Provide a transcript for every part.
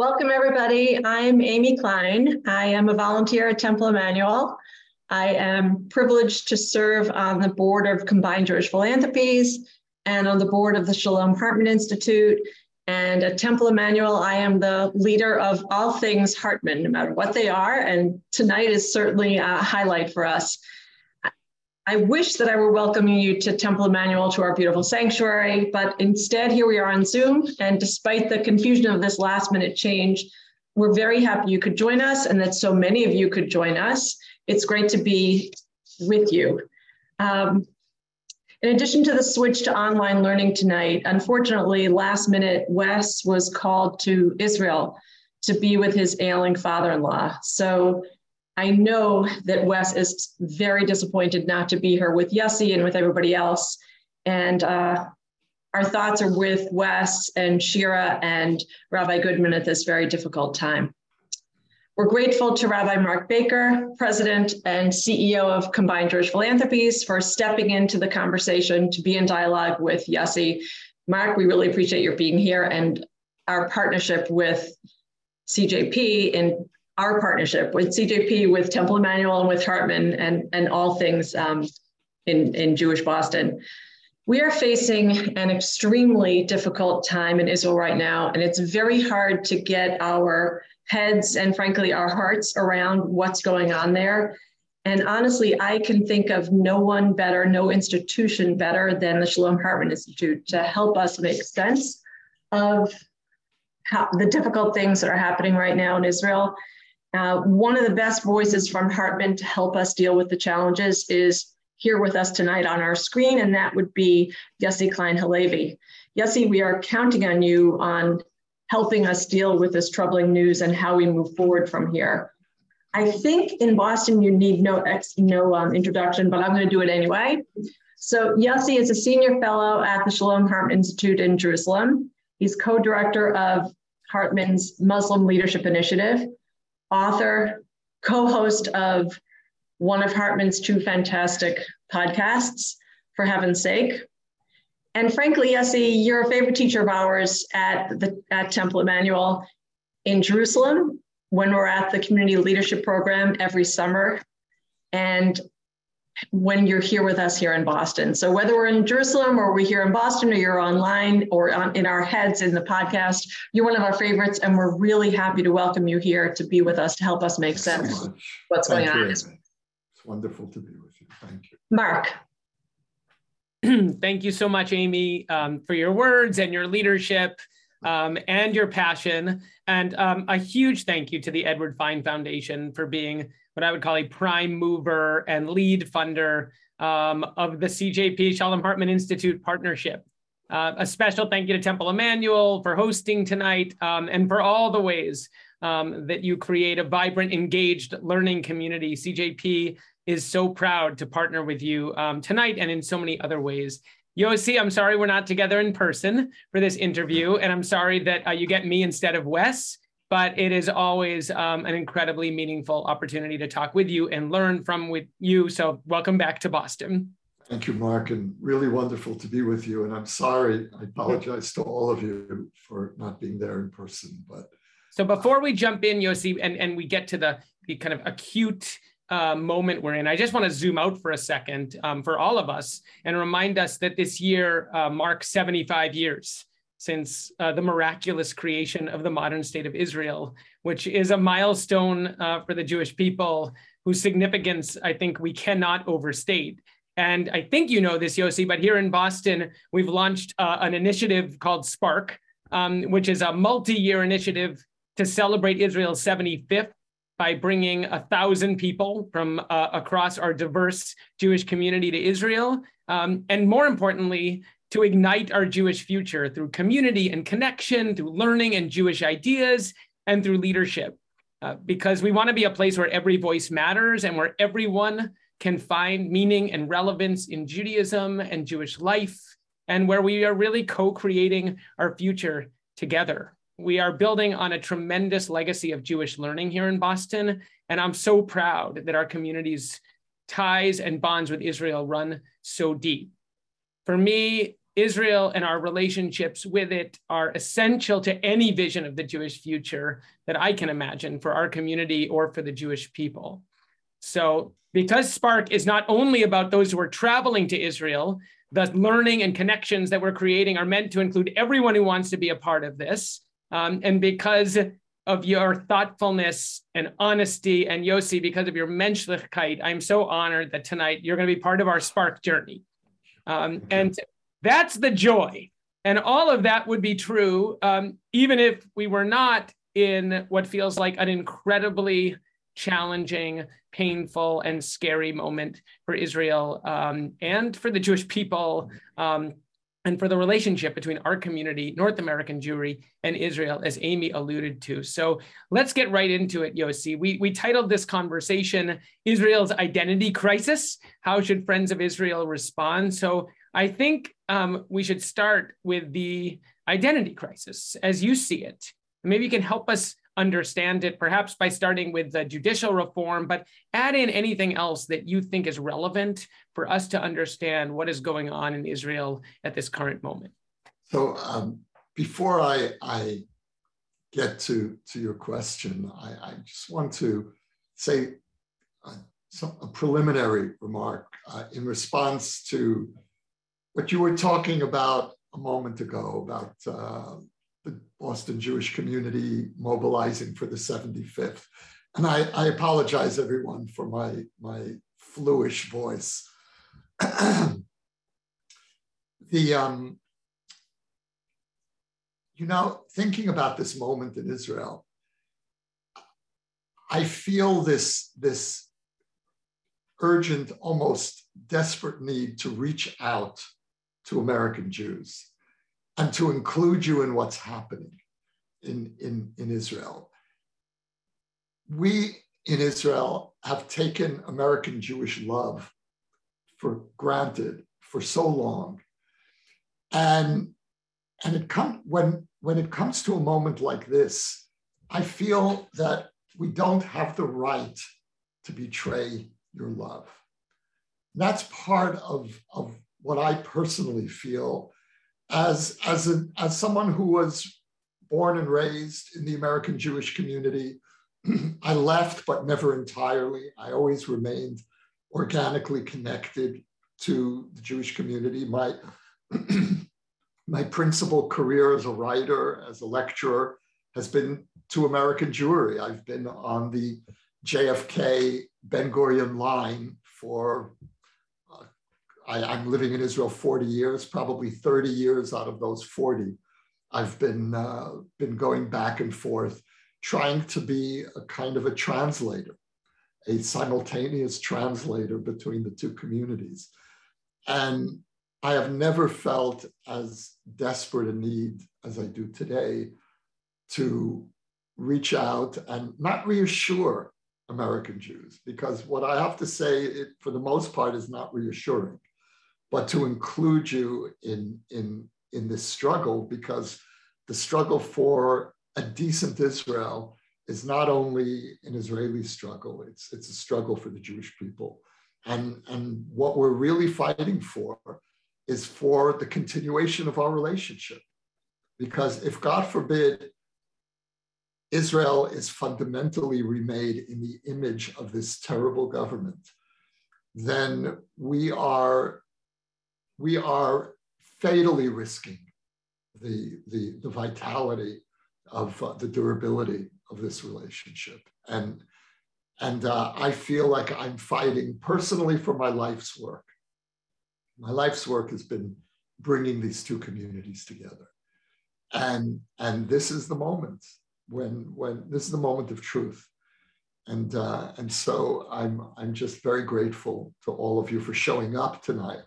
Welcome, everybody. I'm Amy Klein. I am a volunteer at Temple Emanuel. I am privileged to serve on the board of Combined Jewish Philanthropies and on the board of the Shalom Hartman Institute. And at Temple Emanuel, I am the leader of all things Hartman, no matter what they are. And tonight is certainly a highlight for us. I wish that I were welcoming you to Temple Emanuel to our beautiful sanctuary, but instead here we are on Zoom. And despite the confusion of this last minute change, we're very happy you could join us and that so many of you could join us. It's great to be with you. Um, in addition to the switch to online learning tonight, unfortunately, last minute, Wes was called to Israel to be with his ailing father in law. So I know that Wes is very disappointed not to be here with Yossi and with everybody else. And uh, our thoughts are with Wes and Shira and Rabbi Goodman at this very difficult time. We're grateful to Rabbi Mark Baker, President and CEO of Combined Jewish Philanthropies, for stepping into the conversation to be in dialogue with Yossi. Mark, we really appreciate your being here and our partnership with CJP in our partnership with CJP, with Temple Emanuel, and with Hartman, and, and all things um, in, in Jewish Boston. We are facing an extremely difficult time in Israel right now, and it's very hard to get our heads and, frankly, our hearts around what's going on there. And honestly, I can think of no one better, no institution better than the Shalom Hartman Institute to help us make sense of how, the difficult things that are happening right now in Israel uh, one of the best voices from Hartman to help us deal with the challenges is here with us tonight on our screen, and that would be Yossi Klein Halevi. Yossi, we are counting on you on helping us deal with this troubling news and how we move forward from here. I think in Boston you need no, ex, no um, introduction, but I'm going to do it anyway. So Yossi is a senior fellow at the Shalom Hartman Institute in Jerusalem. He's co-director of Hartman's Muslim Leadership Initiative author, co host of one of Hartman's two fantastic podcasts, For Heaven's Sake. And frankly, Yossi, you're a favorite teacher of ours at, the, at Temple Emanuel in Jerusalem when we're at the community leadership program every summer. And when you're here with us here in Boston. So whether we're in Jerusalem or we're here in Boston or you're online or on, in our heads in the podcast, you're one of our favorites, and we're really happy to welcome you here to be with us to help us make Thanks sense so what's Thank going you, on. It's wonderful to be with you. Thank you. Mark, Thank you so much, Amy, um, for your words and your leadership um, and your passion. And um, a huge thank you to the Edward Fine Foundation for being what I would call a prime mover and lead funder um, of the CJP Shalom Hartman Institute partnership. Uh, a special thank you to Temple Emanuel for hosting tonight um, and for all the ways um, that you create a vibrant, engaged learning community. CJP is so proud to partner with you um, tonight and in so many other ways. Yossi, I'm sorry we're not together in person for this interview, and I'm sorry that uh, you get me instead of Wes but it is always um, an incredibly meaningful opportunity to talk with you and learn from with you. So welcome back to Boston. Thank you, Mark, and really wonderful to be with you. And I'm sorry, I apologize to all of you for not being there in person. But so before we jump in, Yossi, and, and we get to the, the kind of acute uh, moment we're in, I just want to zoom out for a second um, for all of us and remind us that this year uh, marks 75 years since uh, the miraculous creation of the modern state of Israel, which is a milestone uh, for the Jewish people whose significance I think we cannot overstate. And I think you know this, Yossi, but here in Boston, we've launched uh, an initiative called Spark, um, which is a multi year initiative to celebrate Israel's 75th by bringing a thousand people from uh, across our diverse Jewish community to Israel. Um, and more importantly, to ignite our Jewish future through community and connection, through learning and Jewish ideas, and through leadership. Uh, because we want to be a place where every voice matters and where everyone can find meaning and relevance in Judaism and Jewish life, and where we are really co creating our future together. We are building on a tremendous legacy of Jewish learning here in Boston, and I'm so proud that our community's ties and bonds with Israel run so deep. For me, Israel and our relationships with it are essential to any vision of the Jewish future that I can imagine for our community or for the Jewish people. So, because Spark is not only about those who are traveling to Israel, the learning and connections that we're creating are meant to include everyone who wants to be a part of this. Um, and because of your thoughtfulness and honesty, and Yossi, because of your menschlichkeit, I'm so honored that tonight you're going to be part of our Spark journey. Um, and that's the joy. And all of that would be true, um, even if we were not in what feels like an incredibly challenging, painful, and scary moment for Israel um, and for the Jewish people um, and for the relationship between our community, North American Jewry, and Israel, as Amy alluded to. So let's get right into it, Yossi. We, we titled this conversation Israel's Identity Crisis How Should Friends of Israel Respond? So I think um, we should start with the identity crisis as you see it. Maybe you can help us understand it, perhaps by starting with the judicial reform, but add in anything else that you think is relevant for us to understand what is going on in Israel at this current moment. So um, before I, I get to, to your question, I, I just want to say uh, a preliminary remark uh, in response to what you were talking about a moment ago about uh, the Boston Jewish community mobilizing for the 75th. And I, I apologize, everyone, for my, my fluish voice. the, um, you know, thinking about this moment in Israel, I feel this, this urgent, almost desperate need to reach out to American Jews and to include you in what's happening in, in, in Israel. We in Israel have taken American Jewish love for granted for so long. And, and it come, when, when it comes to a moment like this, I feel that we don't have the right to betray your love. That's part of, of what I personally feel as, as, as someone who was born and raised in the American Jewish community. I left, but never entirely. I always remained organically connected to the Jewish community. My, my principal career as a writer, as a lecturer, has been to American Jewry. I've been on the JFK Ben Gurion line for I, am living in Israel 40 years, probably 30 years out of those 40. I've been, uh, been going back and forth, trying to be a kind of a translator, a simultaneous translator between the two communities. And I have never felt as desperate a need as I do today to reach out and not reassure American Jews, because what I have to say, it, for the most part, is not reassuring but to include you in, in, in this struggle because the struggle for a decent Israel is not only an Israeli struggle, it's, it's a struggle for the Jewish people. And, and what we're really fighting for is for the continuation of our relationship. Because if, God forbid, Israel is fundamentally remade in the image of this terrible government, then we are we are fatally risking the, the, the vitality of uh, the durability of this relationship. And, and uh, I feel like I'm fighting personally for my life's work. My life's work has been bringing these two communities together. And, and this is the moment when, when this is the moment of truth. And, uh, and so I'm, I'm just very grateful to all of you for showing up tonight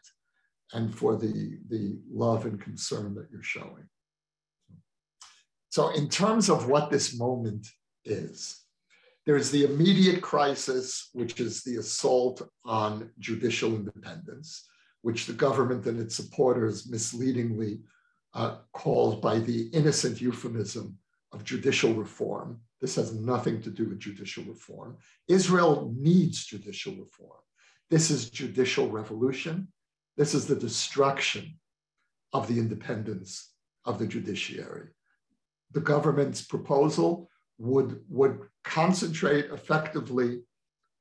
and for the, the love and concern that you're showing. So, in terms of what this moment is, there's the immediate crisis, which is the assault on judicial independence, which the government and its supporters misleadingly uh, called by the innocent euphemism of judicial reform. This has nothing to do with judicial reform. Israel needs judicial reform. This is judicial revolution. This is the destruction of the independence of the judiciary. The government's proposal would, would concentrate effectively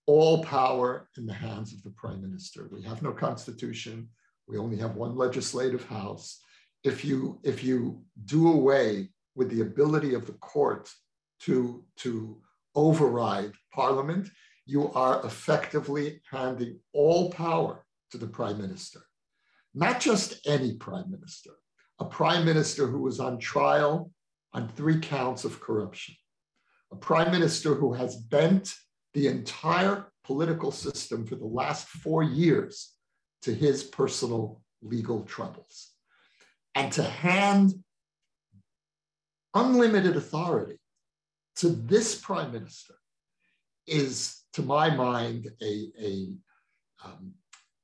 all power in the hands of the prime minister. We have no constitution. We only have one legislative house. If you, if you do away with the ability of the court to, to override parliament, you are effectively handing all power to the prime minister. Not just any prime minister, a prime minister who was on trial on three counts of corruption, a prime minister who has bent the entire political system for the last four years to his personal legal troubles. And to hand unlimited authority to this prime minister is, to my mind, a, a, um,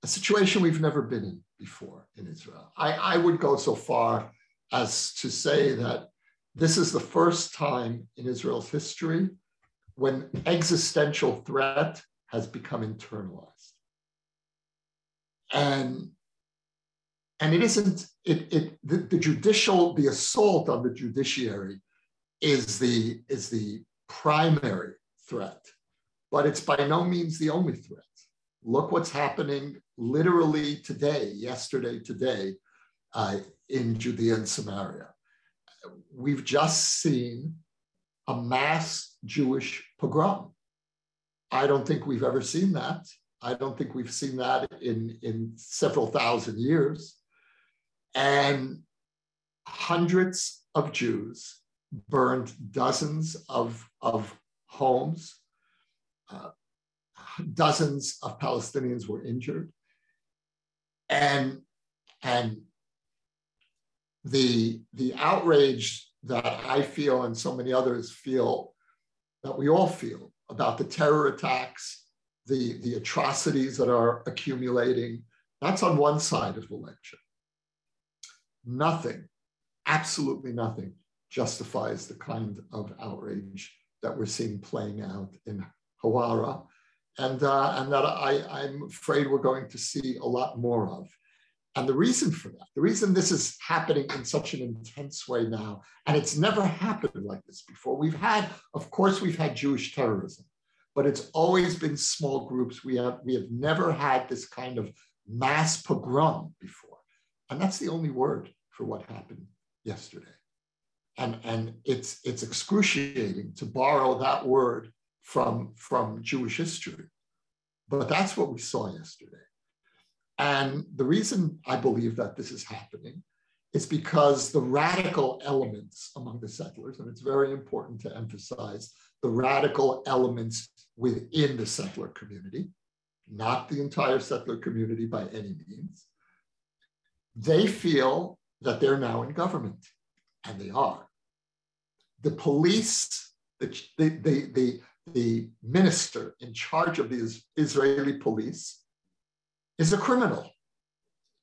a situation we've never been in before in Israel. I, I would go so far as to say that this is the first time in Israel's history when existential threat has become internalized. And, and it isn't, it, it the, the judicial, the assault on the judiciary is the, is the primary threat, but it's by no means the only threat. Look what's happening literally today, yesterday, today, uh, in Judea and Samaria. We've just seen a mass Jewish pogrom. I don't think we've ever seen that. I don't think we've seen that in, in several thousand years. And hundreds of Jews burned dozens of, of homes. Uh, dozens of Palestinians were injured. And, and the, the outrage that I feel and so many others feel, that we all feel about the terror attacks, the, the atrocities that are accumulating, that's on one side of the lecture. Nothing, absolutely nothing, justifies the kind of outrage that we're seeing playing out in Hawara, and, uh, and that I, I'm afraid we're going to see a lot more of. And the reason for that, the reason this is happening in such an intense way now, and it's never happened like this before. We've had, of course, we've had Jewish terrorism, but it's always been small groups. We have, we have never had this kind of mass pogrom before. And that's the only word for what happened yesterday. And, and it's, it's excruciating to borrow that word from, from Jewish history. But that's what we saw yesterday. And the reason I believe that this is happening is because the radical elements among the settlers, and it's very important to emphasize the radical elements within the settler community, not the entire settler community by any means, they feel that they're now in government, and they are. The police, the, the, the, the, minister in charge of the Israeli police is a criminal,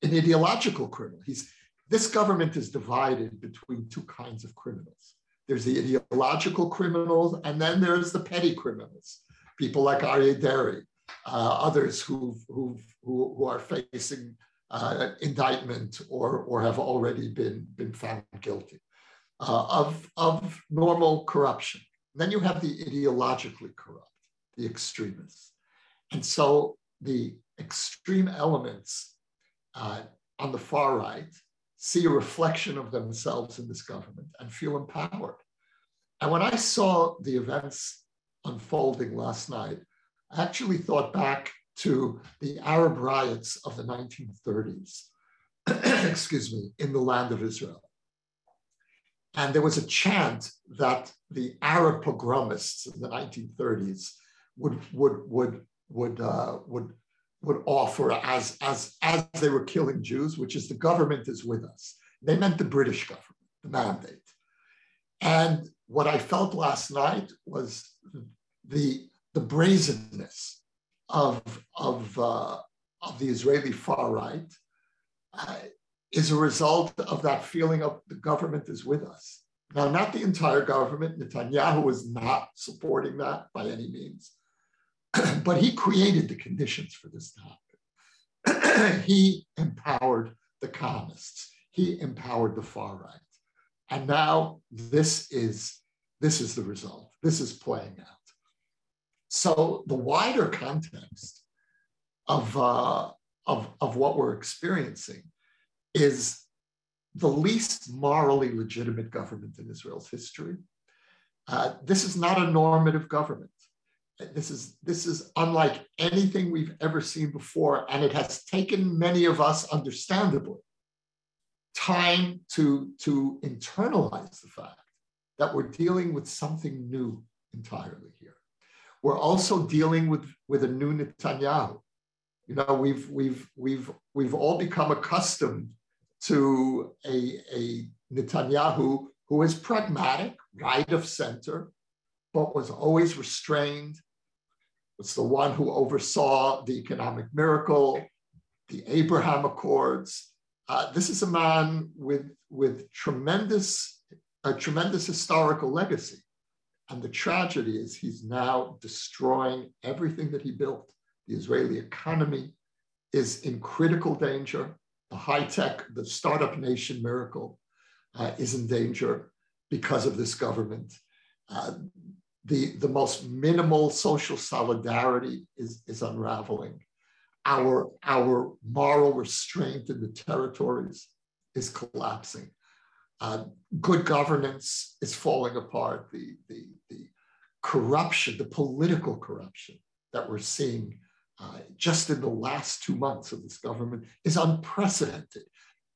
an ideological criminal. He's, this government is divided between two kinds of criminals. There's the ideological criminals, and then there's the petty criminals, people like Aryeh Deri, uh, others who who who are facing uh, indictment or, or have already been, been found guilty uh, of, of normal corruption. Then you have the ideologically corrupt, the extremists. And so the extreme elements uh, on the far right see a reflection of themselves in this government and feel empowered. And when I saw the events unfolding last night, I actually thought back to the Arab riots of the 1930s, excuse me, in the land of Israel. And there was a chant that the Arab pogromists in the 1930s would, would, would, would, uh, would would offer as, as, as they were killing Jews, which is the government is with us. They meant the British government, the mandate. And what I felt last night was the, the brazenness of, of, uh, of the Israeli far right uh, is a result of that feeling of the government is with us. Now, not the entire government. Netanyahu was not supporting that by any means. but he created the conditions for this to happen. he empowered the colonists. he empowered the far right. And now this is, this is the result. This is playing out. So the wider context of, uh, of, of what we're experiencing is the least morally legitimate government in Israel's history. Uh, this is not a normative government. This is, this is unlike anything we've ever seen before, and it has taken many of us, understandably, time to, to internalize the fact that we're dealing with something new entirely here. We're also dealing with, with a new Netanyahu. You know, we've, we've, we've, we've all become accustomed to a, a Netanyahu who is pragmatic, right of center, but was always restrained, was the one who oversaw the economic miracle, the Abraham Accords. Uh, this is a man with, with tremendous, a tremendous historical legacy. And the tragedy is he's now destroying everything that he built. The Israeli economy is in critical danger. The high tech, the startup nation miracle uh, is in danger because of this government. Uh, the, the most minimal social solidarity is, is unraveling. Our, our moral restraint in the territories is collapsing. Uh, good governance is falling apart. The, the, the corruption, the political corruption that we're seeing uh, just in the last two months of this government is unprecedented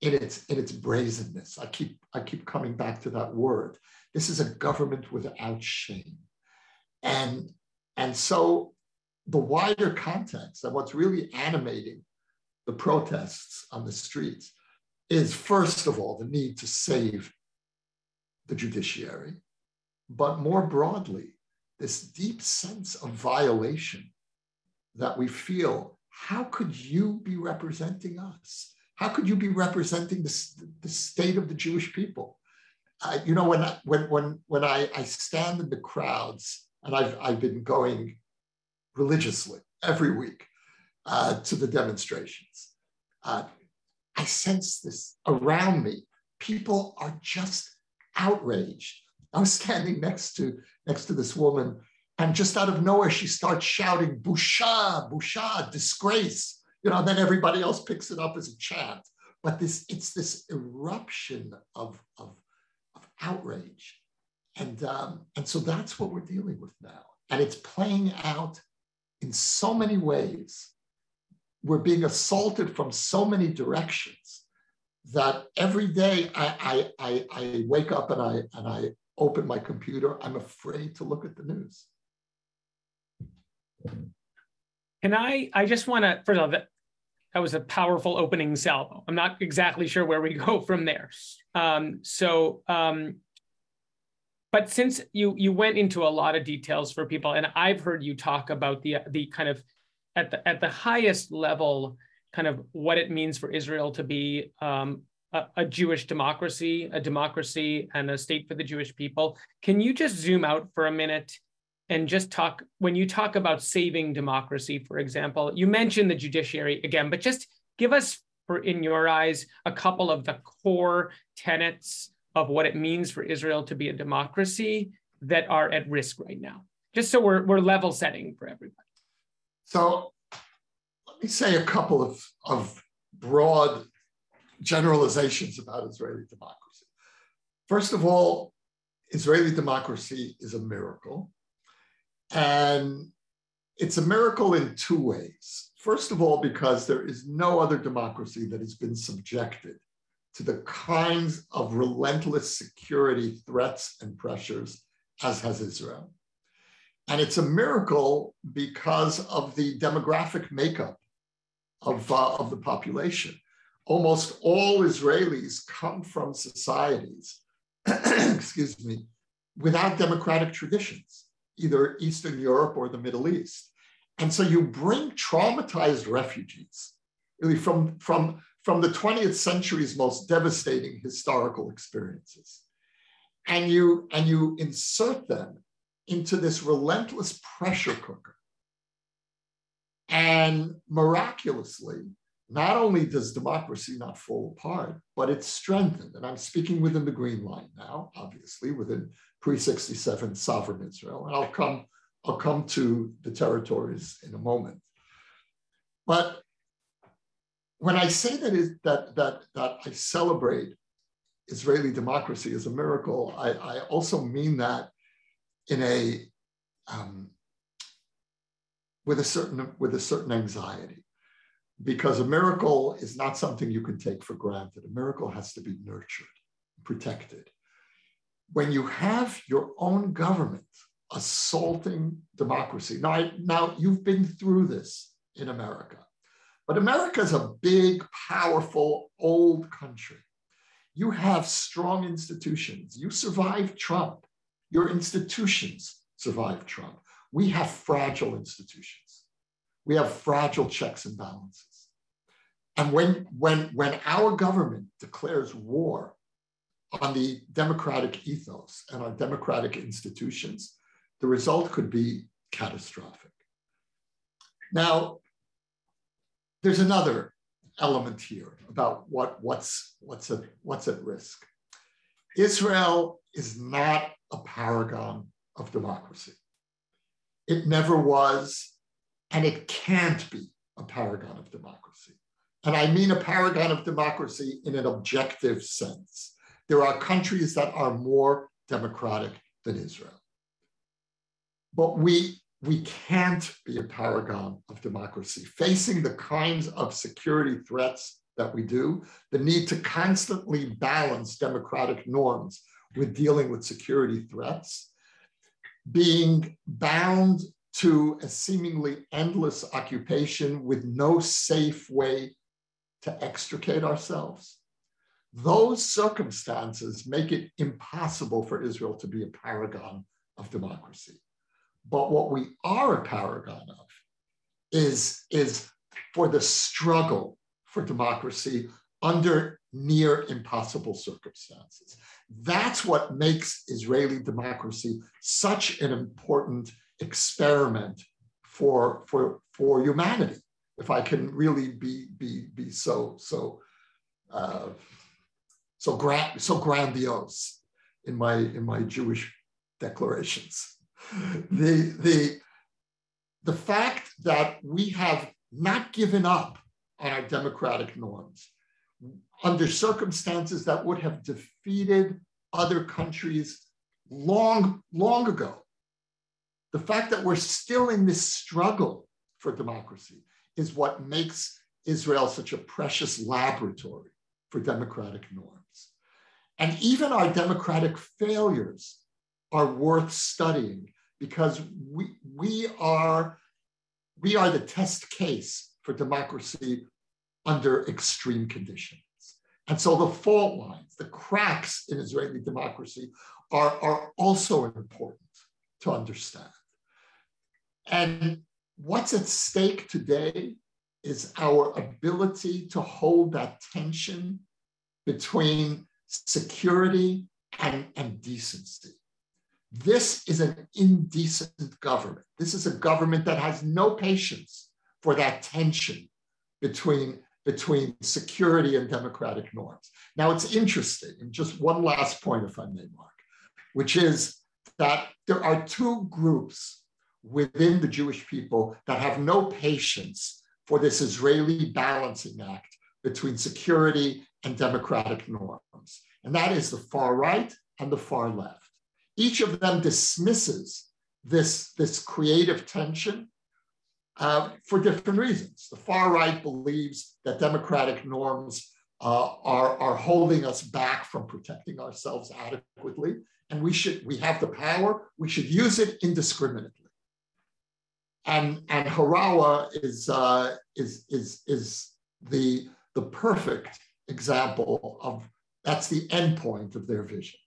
in its, in its brazenness. I keep, I keep coming back to that word. This is a government without shame. And, and so the wider context and what's really animating the protests on the streets is, first of all, the need to save the judiciary, but more broadly, this deep sense of violation that we feel. How could you be representing us? How could you be representing the, the state of the Jewish people? Uh, you know, when, I, when, when, when I, I stand in the crowds and I've, I've been going religiously every week uh, to the demonstrations. Uh, I sense this around me. People are just outraged. I was standing next to next to this woman, and just out of nowhere, she starts shouting, "Busha, busha, disgrace!" You know, and then everybody else picks it up as a chant. But this, it's this eruption of, of, of outrage and, um, and so that's what we're dealing with now. And it's playing out in so many ways. We're being assaulted from so many directions that every day I, I, I, I wake up and I, and I open my computer, I'm afraid to look at the news. Can I, I just want to, first of all, that, that was a powerful opening salvo. I'm not exactly sure where we go from there. Um, so um, but since you you went into a lot of details for people and i've heard you talk about the the kind of at the at the highest level kind of what it means for israel to be um, a, a, jewish democracy a democracy and a state for the jewish people can you just zoom out for a minute and just talk when you talk about saving democracy for example you mentioned the judiciary again but just give us for in your eyes a couple of the core tenets of what it means for Israel to be a democracy that are at risk right now, just so we're, we're level setting for everybody. So let me say a couple of, of broad generalizations about Israeli democracy. First of all, Israeli democracy is a miracle. And it's a miracle in two ways. First of all, because there is no other democracy that has been subjected to the kinds of relentless security threats and pressures as has Israel. And it's a miracle because of the demographic makeup of, uh, of the population. Almost all Israelis come from societies, excuse me, without democratic traditions, either Eastern Europe or the Middle East. And so you bring traumatized refugees, really from, from from the 20th century's most devastating historical experiences. And you, and you insert them into this relentless pressure cooker. And miraculously, not only does democracy not fall apart, but it's strengthened. And I'm speaking within the Green Line now, obviously, within pre-67 sovereign Israel. And I'll come, I'll come to the territories in a moment. But when I say that, is, that, that, that I celebrate Israeli democracy as a miracle, I, I also mean that in a um, with a certain with a certain anxiety because a miracle is not something you can take for granted. A miracle has to be nurtured, protected. When you have your own government assaulting democracy, now, I, now you've been through this in America, but America is a big, powerful, old country. You have strong institutions. You survived Trump. Your institutions survived Trump. We have fragile institutions. We have fragile checks and balances. And when, when, when our government declares war on the democratic ethos and our democratic institutions, the result could be catastrophic. Now, there's another element here about what, what's, what's, at, what's at risk. Israel is not a paragon of democracy. It never was, and it can't be a paragon of democracy. And I mean a paragon of democracy in an objective sense. There are countries that are more democratic than Israel. But we, we can't be a paragon of democracy. Facing the kinds of security threats that we do, the need to constantly balance democratic norms with dealing with security threats, being bound to a seemingly endless occupation with no safe way to extricate ourselves. Those circumstances make it impossible for Israel to be a paragon of democracy. But what we are a paragon of is, is for the struggle for democracy under near impossible circumstances. That's what makes Israeli democracy such an important experiment for, for, for humanity if I can really be be be so so uh, so grand so grandiose in my in my Jewish declarations. The the the fact that we have not given up on our democratic norms under circumstances that would have defeated other countries long long ago. The fact that we're still in this struggle for democracy, is what makes Israel such a precious laboratory for democratic norms. And even our democratic failures are worth studying because we, we, are, we are the test case for democracy under extreme conditions. And so the fault lines, the cracks in Israeli democracy are, are also important to understand. And what's at stake today is our ability to hold that tension between security and, and decency. This is an indecent government. This is a government that has no patience for that tension between, between security and democratic norms. Now, it's interesting, and just one last point, if I may, Mark, which is that there are two groups within the Jewish people that have no patience for this Israeli balancing act between security and democratic norms. And that is the far right and the far left. Each of them dismisses this, this creative tension uh, for different reasons. The far right believes that democratic norms uh, are, are holding us back from protecting ourselves adequately, and we should we have the power. We should use it indiscriminately and and Hawara is uh, is is is the the perfect example of that's the endpoint of their vision.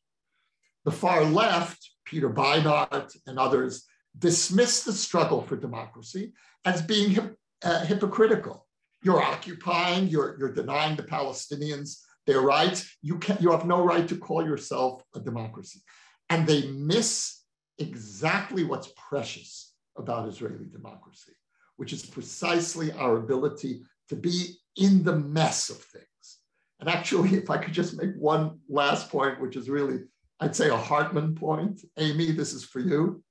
The far left, Peter Beinart and others, dismiss the struggle for democracy as being hip, uh, hypocritical. You're occupying, you're, you're denying the Palestinians their rights. You, can, you have no right to call yourself a democracy. And they miss exactly what's precious about Israeli democracy, which is precisely our ability to be in the mess of things. And actually, if I could just make one last point, which is really, I'd say, a Hartman point, Amy, this is for you.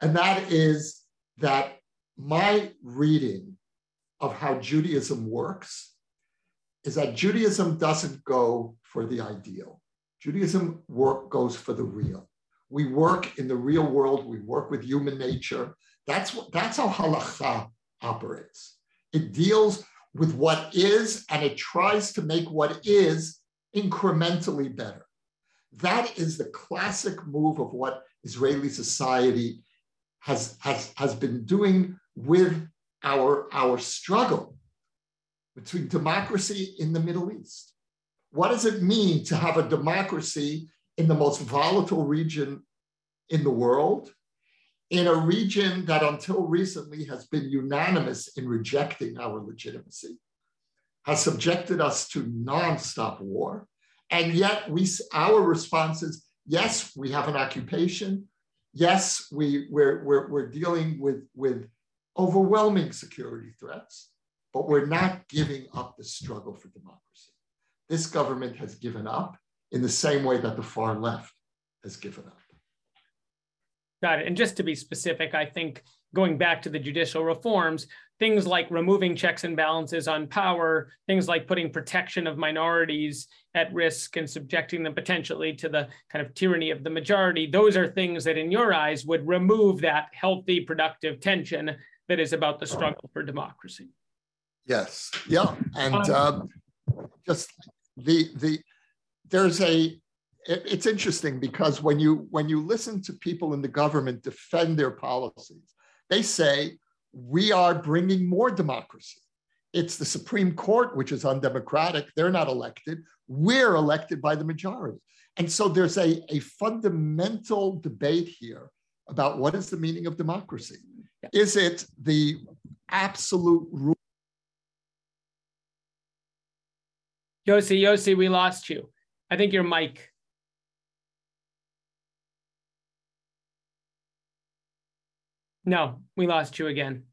And that is that my reading of how Judaism works is that Judaism doesn't go for the ideal. Judaism work goes for the real. We work in the real world. We work with human nature. That's what that's how halacha operates. It deals with what is and it tries to make what is incrementally better. That is the classic move of what Israeli society has, has, has been doing with our, our struggle between democracy in the Middle East. What does it mean to have a democracy in the most volatile region in the world in a region that until recently has been unanimous in rejecting our legitimacy, has subjected us to nonstop war. And yet we, our response is, yes, we have an occupation. Yes, we, we're, we're, we're dealing with, with overwhelming security threats, but we're not giving up the struggle for democracy. This government has given up in the same way that the far left has given up. Got it. And just to be specific, I think going back to the judicial reforms, things like removing checks and balances on power, things like putting protection of minorities at risk and subjecting them potentially to the kind of tyranny of the majority, those are things that, in your eyes, would remove that healthy, productive tension that is about the struggle for democracy. Yes. Yeah. And um, um, just the the there's a it, it's interesting because when you when you listen to people in the government defend their policies, they say we are bringing more democracy. It's the Supreme Court, which is undemocratic. They're not elected. We're elected by the majority. And so there's a, a fundamental debate here about what is the meaning of democracy. Is it the absolute rule? Yossi, Yossi, we lost you. I think your mic. No, we lost you again.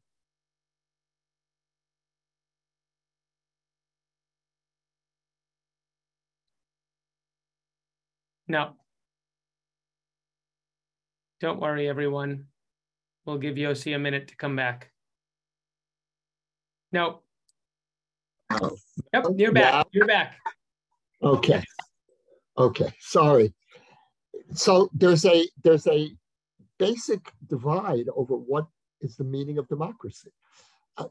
No. Don't worry, everyone. We'll give Yossi a minute to come back. No. Oh. Yep, you're back. Yeah. You're back. Okay. Okay. Sorry. So there's a there's a basic divide over what is the meaning of democracy. Uh,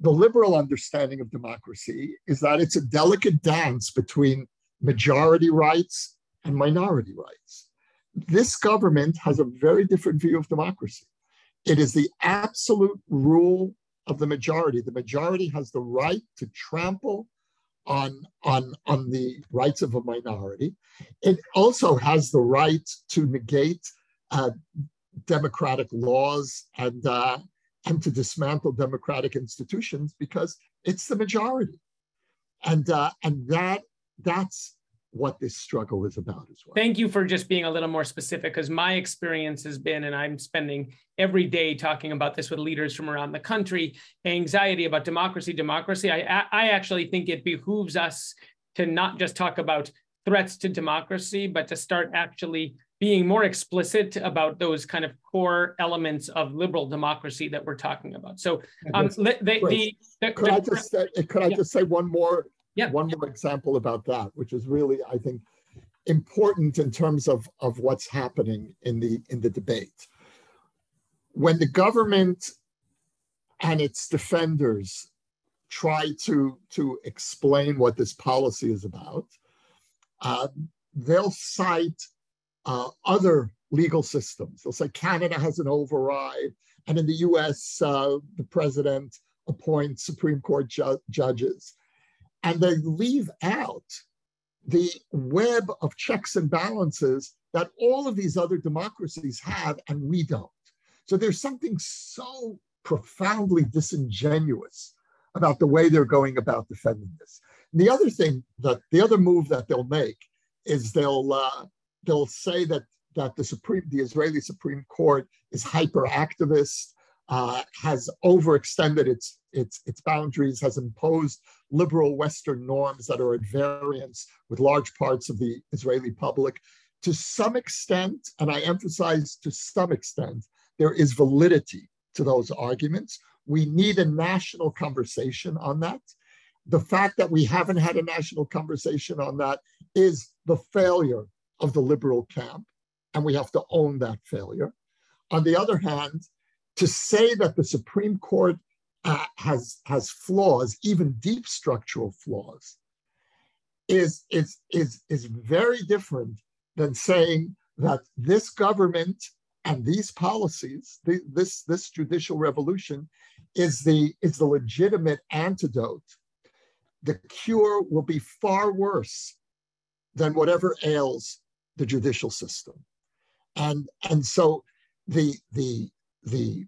the liberal understanding of democracy is that it's a delicate dance between majority rights and minority rights. This government has a very different view of democracy. It is the absolute rule of the majority. The majority has the right to trample on, on, on the rights of a minority. It also has the right to negate uh, democratic laws and uh, and to dismantle democratic institutions because it's the majority, and uh, and that that's what this struggle is about as well. Thank you for just being a little more specific because my experience has been, and I'm spending every day talking about this with leaders from around the country, anxiety about democracy, democracy. I, I actually think it behooves us to not just talk about threats to democracy, but to start actually being more explicit about those kind of core elements of liberal democracy that we're talking about. So, um, the, the, the, could I just say, could I yeah. just say one more yeah. one more example about that, which is really I think important in terms of of what's happening in the in the debate. When the government and its defenders try to to explain what this policy is about, uh, they'll cite uh, other legal systems. They'll say Canada has an override, and in the US, uh, the president appoints Supreme Court ju- judges. And they leave out the web of checks and balances that all of these other democracies have, and we don't. So there's something so profoundly disingenuous about the way they're going about defending this. And the other thing that the other move that they'll make is they'll uh, they'll say that that the Supreme, the Israeli Supreme Court is hyper activist, uh, has overextended its, its, its boundaries, has imposed liberal Western norms that are at variance with large parts of the Israeli public. To some extent, and I emphasize to some extent, there is validity to those arguments. We need a national conversation on that. The fact that we haven't had a national conversation on that is the failure of the liberal camp, and we have to own that failure. On the other hand, to say that the Supreme Court uh, has has flaws, even deep structural flaws, is is is is very different than saying that this government and these policies, the, this this judicial revolution, is the is the legitimate antidote. The cure will be far worse than whatever ails the judicial system, and and so the the the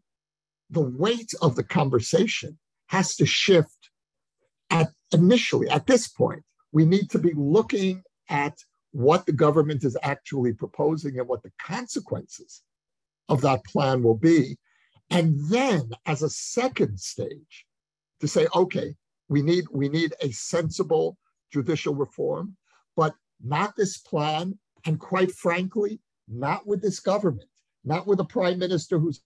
the weight of the conversation has to shift at initially at this point we need to be looking at what the government is actually proposing and what the consequences of that plan will be. And then as a second stage to say okay we need we need a sensible judicial reform but not this plan and quite frankly not with this government not with a prime minister who's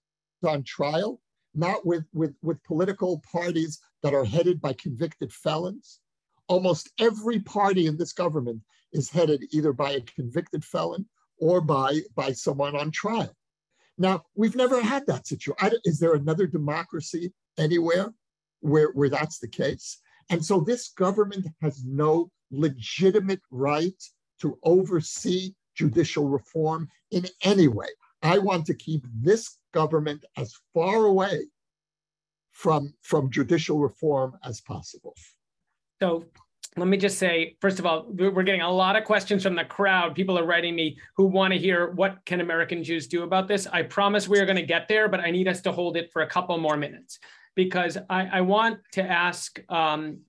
on trial, not with, with, with political parties that are headed by convicted felons. Almost every party in this government is headed either by a convicted felon or by, by someone on trial. Now, we've never had that situation. Is there another democracy anywhere where, where that's the case? And so this government has no legitimate right to oversee judicial reform in any way. I want to keep this government as far away from, from judicial reform as possible. So let me just say, first of all, we're getting a lot of questions from the crowd. People are writing me who want to hear what can American Jews do about this. I promise we are going to get there, but I need us to hold it for a couple more minutes because I, I want to ask um,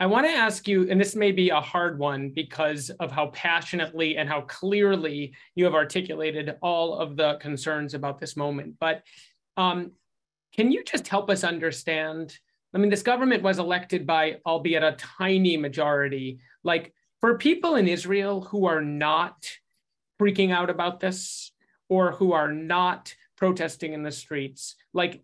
I want to ask you, and this may be a hard one because of how passionately and how clearly you have articulated all of the concerns about this moment. But um, can you just help us understand? I mean, this government was elected by, albeit a tiny majority. Like for people in Israel who are not freaking out about this or who are not protesting in the streets, like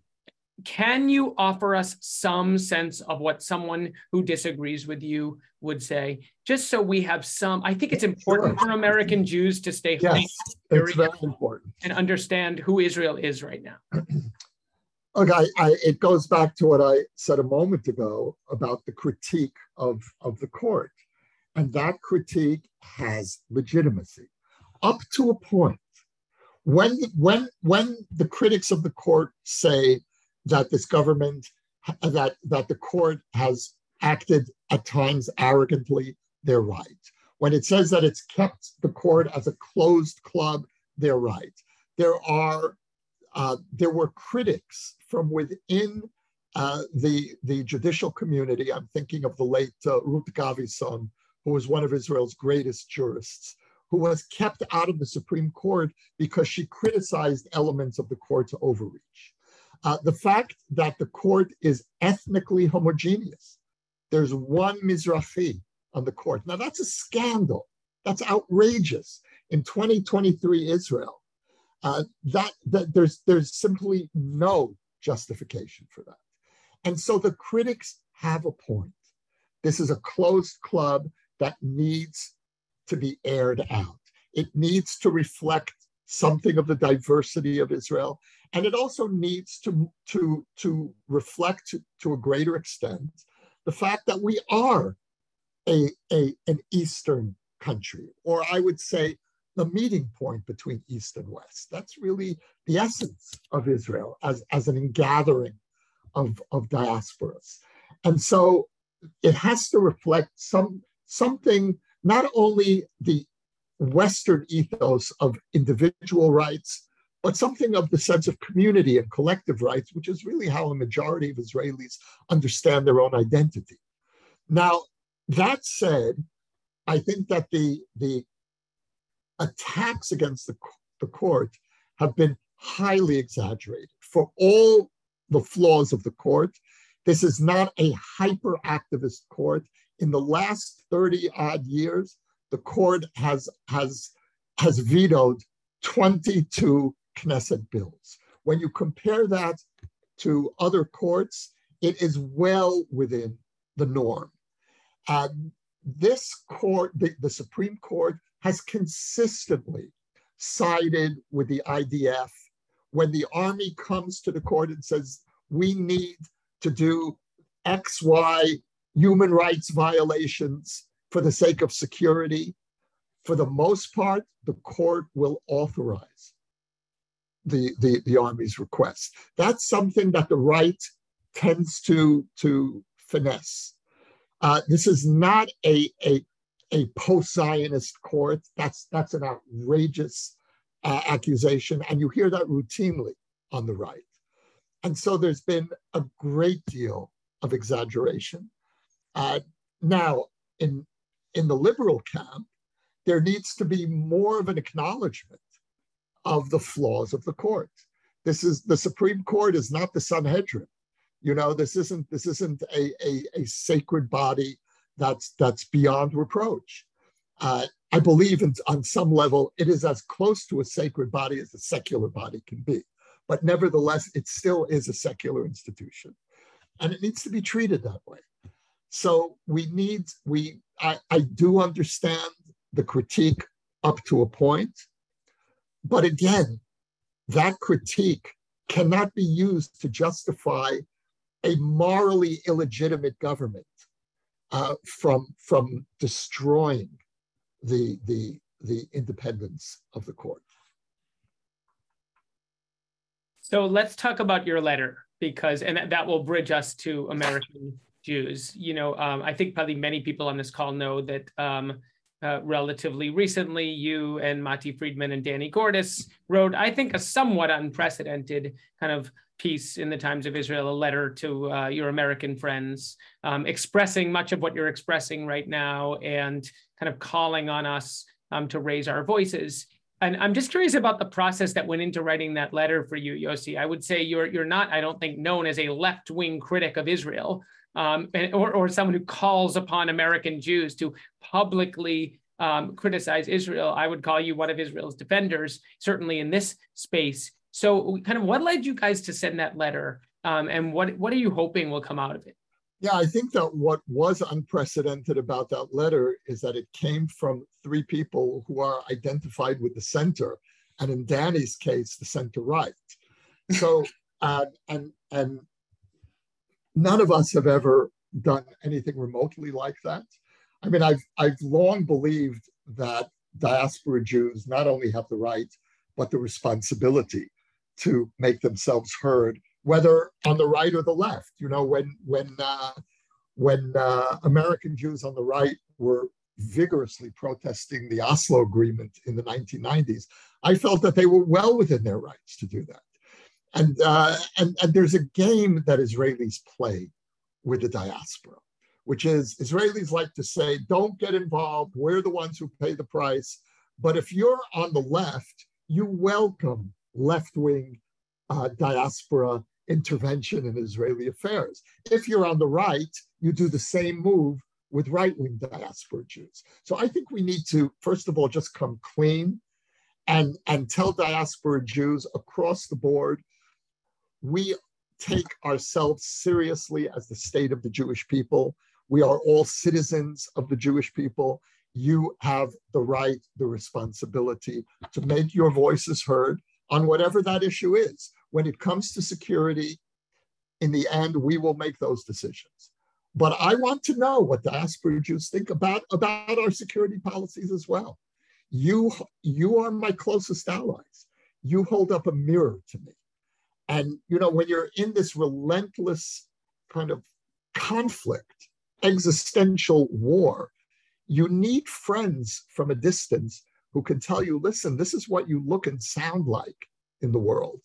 can you offer us some sense of what someone who disagrees with you would say? Just so we have some i think it's important sure. for american jews to stay yes, it's very important. and understand who israel is right now. Okay I, I, it goes back to what i said a moment ago about the critique of, of the court. And that critique has legitimacy up to a point. When when when the critics of the court say that this government, that, that the court has acted at times arrogantly, they're right. When it says that it's kept the court as a closed club, they're right. There are uh, there were critics from within uh, the the judicial community. I'm thinking of the late uh, Ruth Gavison, who was one of Israel's greatest jurists, who was kept out of the Supreme Court because she criticized elements of the court's overreach. Uh, the fact that the court is ethnically homogeneous. There's one Mizrahi on the court. Now, that's a scandal. That's outrageous. In 2023 Israel, uh, that, that there's, there's simply no justification for that. And so the critics have a point. This is a closed club that needs to be aired out. It needs to reflect something of the diversity of Israel. And it also needs to, to, to reflect to, to a greater extent the fact that we are a, a, an Eastern country, or I would say the meeting point between East and West. That's really the essence of Israel as, as an ingathering of, of diasporas. And so it has to reflect some something, not only the Western ethos of individual rights, but something of the sense of community and collective rights, which is really how a majority of Israelis understand their own identity. Now, that said, I think that the, the attacks against the, the court have been highly exaggerated for all the flaws of the court. This is not a hyper activist court. In the last 30 odd years, the court has, has, has vetoed 22 Knesset bills. When you compare that to other courts, it is well within the norm. This court, the, the Supreme Court, has consistently sided with the IDF when the army comes to the court and says, we need to do X, Y human rights violations for the sake of security, for the most part, the court will authorize the, the, the Army's request. That's something that the right tends to, to finesse. Uh, this is not a, a, a post-Zionist court. That's, that's an outrageous uh, accusation, and you hear that routinely on the right. And so there's been a great deal of exaggeration. Uh, now, in, in the liberal camp, there needs to be more of an acknowledgement of the flaws of the court. This is the Supreme Court is not the Sanhedrin. You know, this isn't this isn't a, a, a sacred body that's that's beyond reproach. Uh, I believe in, on some level it is as close to a sacred body as a secular body can be. But nevertheless, it still is a secular institution. And it needs to be treated that way. So we need, we I, I do understand the critique up to a point. But again, that critique cannot be used to justify a morally illegitimate government uh, from, from destroying the, the, the independence of the court. So let's talk about your letter because, and that will bridge us to American Jews. You know, um, I think probably many people on this call know that um, uh, relatively recently, you and Mati Friedman and Danny Gordis wrote, I think, a somewhat unprecedented kind of piece in the Times of Israel, a letter to uh, your American friends, um, expressing much of what you're expressing right now and kind of calling on us um, to raise our voices. And I'm just curious about the process that went into writing that letter for you, Yossi. I would say you're you're not, I don't think, known as a left-wing critic of Israel um, or, or someone who calls upon American Jews to publicly um, criticize Israel, I would call you one of Israel's defenders, certainly in this space. So, kind of, what led you guys to send that letter, um, and what what are you hoping will come out of it? Yeah, I think that what was unprecedented about that letter is that it came from three people who are identified with the center, and in Danny's case, the center right. So, uh, and and none of us have ever done anything remotely like that. I mean, I've, I've long believed that diaspora Jews not only have the right, but the responsibility to make themselves heard, whether on the right or the left. You know, when, when, uh, when uh, American Jews on the right were vigorously protesting the Oslo Agreement in the 1990s, I felt that they were well within their rights to do that. And, uh, and, and there's a game that Israelis play with the diaspora, which is Israelis like to say, don't get involved. We're the ones who pay the price. But if you're on the left, you welcome left wing uh, diaspora intervention in Israeli affairs. If you're on the right, you do the same move with right wing diaspora Jews. So I think we need to, first of all, just come clean and, and tell diaspora Jews across the board we take ourselves seriously as the state of the Jewish people. We are all citizens of the Jewish people. You have the right, the responsibility to make your voices heard on whatever that issue is. When it comes to security, in the end, we will make those decisions. But I want to know what diaspora Jews think about, about our security policies as well. You, you are my closest allies. You hold up a mirror to me. And, you know, when you're in this relentless kind of conflict, existential war, you need friends from a distance who can tell you, listen, this is what you look and sound like in the world.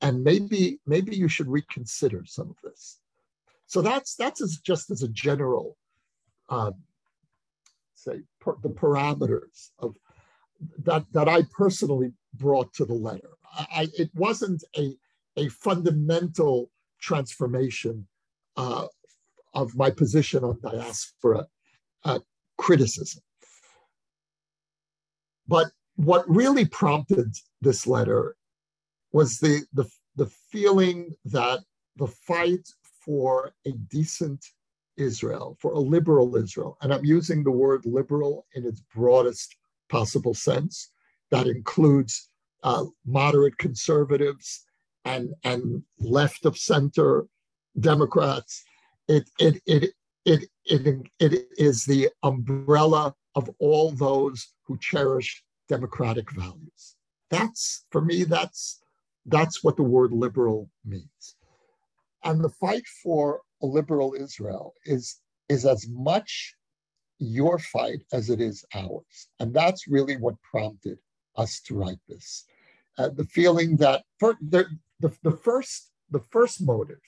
And maybe, maybe you should reconsider some of this. So that's that's as, just as a general, um, say, per, the parameters of that that I personally brought to the letter. I, it wasn't a a fundamental transformation uh, of my position on diaspora uh, criticism. But what really prompted this letter was the, the, the feeling that the fight for a decent Israel, for a liberal Israel, and I'm using the word liberal in its broadest possible sense, that includes uh, moderate conservatives and, and left of center Democrats. It, it, it, it, it, it is the umbrella of all those who cherish democratic values. That's, for me, that's, that's what the word liberal means. And the fight for a liberal Israel is, is as much your fight as it is ours. And that's really what prompted us to write this. Uh, the feeling that for, the, the, the, first, the first motive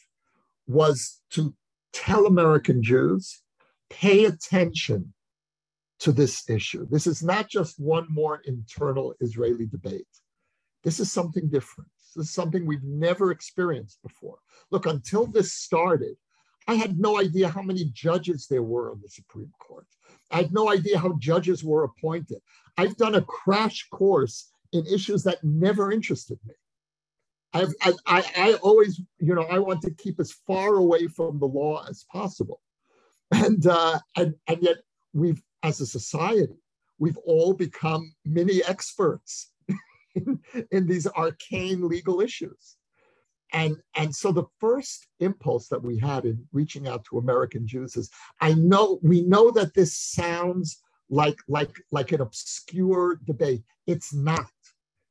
was to tell American Jews, pay attention to this issue. This is not just one more internal Israeli debate. This is something different. This is something we've never experienced before. Look, until this started, I had no idea how many judges there were on the Supreme Court. I had no idea how judges were appointed. I've done a crash course in issues that never interested me. I've, I, I, I always, you know, I want to keep as far away from the law as possible. And, uh, and, and yet we've, as a society, we've all become mini experts in, in these arcane legal issues. And, and so the first impulse that we had in reaching out to American Jews is I know we know that this sounds like, like, like an obscure debate. It's not.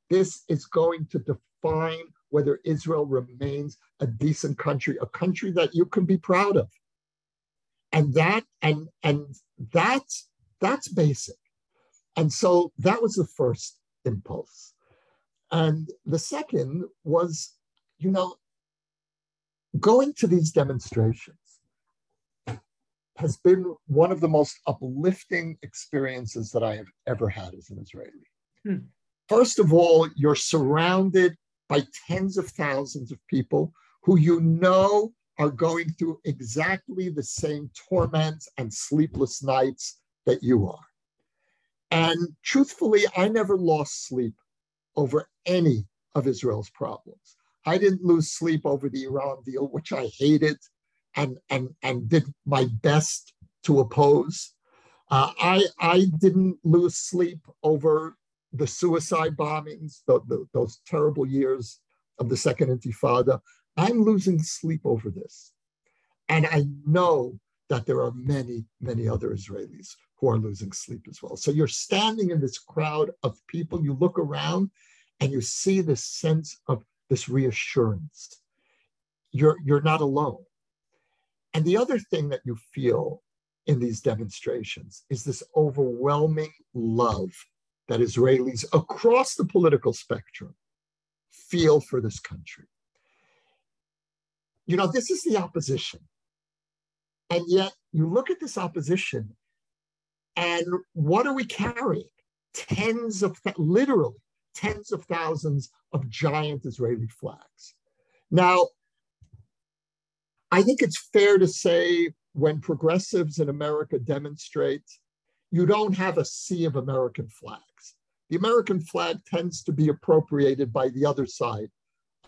This is going to define whether Israel remains a decent country, a country that you can be proud of. And that and and that's that's basic. And so that was the first impulse. And the second was, you know, going to these demonstrations has been one of the most uplifting experiences that I have ever had as an Israeli. Hmm. First of all, you're surrounded by tens of thousands of people who you know are going through exactly the same torments and sleepless nights that you are. And truthfully, I never lost sleep over any of Israel's problems. I didn't lose sleep over the Iran deal, which I hated and, and, and did my best to oppose. Uh, I, I didn't lose sleep over the suicide bombings, the, the, those terrible years of the Second Intifada. I'm losing sleep over this. And I know that there are many, many other Israelis who are losing sleep as well. So you're standing in this crowd of people, you look around and you see this sense of this reassurance. You're, you're not alone. And the other thing that you feel in these demonstrations is this overwhelming love that Israelis across the political spectrum feel for this country. You know, this is the opposition. And yet you look at this opposition and what are we carrying? Tens of, literally, tens of thousands of giant Israeli flags. Now, I think it's fair to say when progressives in America demonstrate, you don't have a sea of American flags the American flag tends to be appropriated by the other side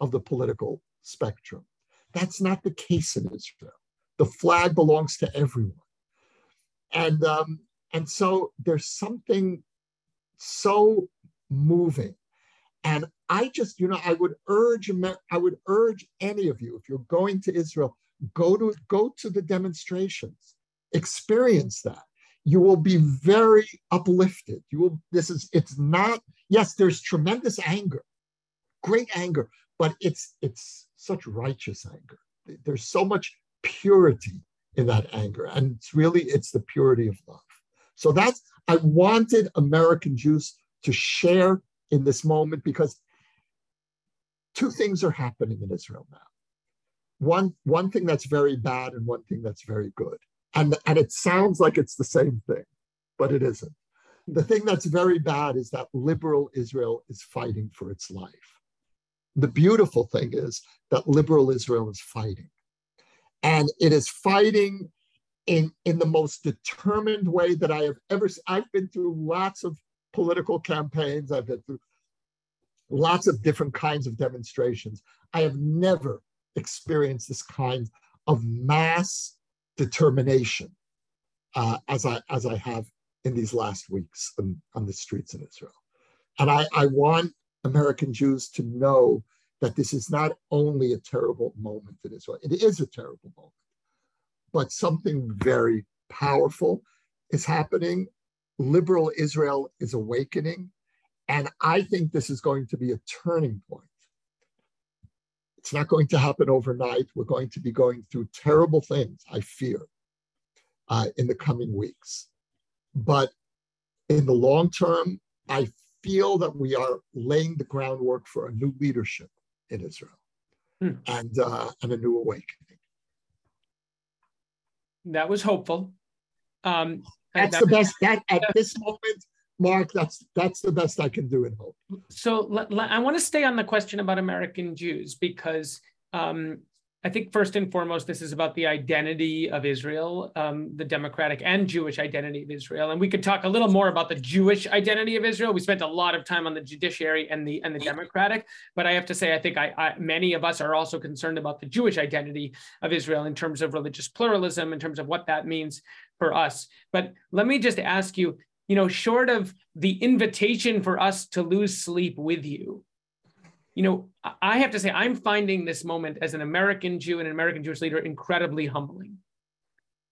of the political spectrum. That's not the case in Israel. The flag belongs to everyone. And, um, and so there's something so moving. And I just, you know, I would urge, I would urge any of you, if you're going to Israel, go to go to the demonstrations, experience that you will be very uplifted. You will, this is, it's not, yes, there's tremendous anger, great anger, but it's it's such righteous anger. There's so much purity in that anger. And it's really, it's the purity of love. So that's, I wanted American Jews to share in this moment because two things are happening in Israel now. One, one thing that's very bad and one thing that's very good. And, and it sounds like it's the same thing, but it isn't. The hmm. thing that's very bad is that liberal Israel is fighting for its life. the beautiful thing is that liberal Israel is fighting. And it is fighting in, in the most determined way that I have ever seen. I've been through lots of political campaigns, I've been through lots of different kinds of demonstrations. I have never experienced this kind of mass determination uh, as I as I have in these last weeks on, on the streets in Israel. And I, I want American Jews to know that this is not only a terrible moment in Israel, it is a terrible moment, but something very powerful is happening. Liberal Israel is awakening. And I think this is going to be a turning point. It's not going to happen overnight. We're going to be going through terrible things, I fear, uh, in the coming weeks. But in the long term, I feel that we are laying the groundwork for a new leadership in Israel hmm. and, uh, and a new awakening. That was hopeful. Um, that's that, the best. That at this moment, Mark, that's that's the best I can do in hope. So I want to stay on the question about American Jews because um, I think first and foremost, this is about the identity of Israel, um, the democratic and Jewish identity of Israel. And we could talk a little more about the Jewish identity of Israel. We spent a lot of time on the judiciary and the and the democratic, but I have to say, I think I, I, many of us are also concerned about the Jewish identity of Israel in terms of religious pluralism, in terms of what that means for us. But let me just ask you, you know, short of the invitation for us to lose sleep with you, you know, I have to say, I'm finding this moment as an American Jew and an American Jewish leader incredibly humbling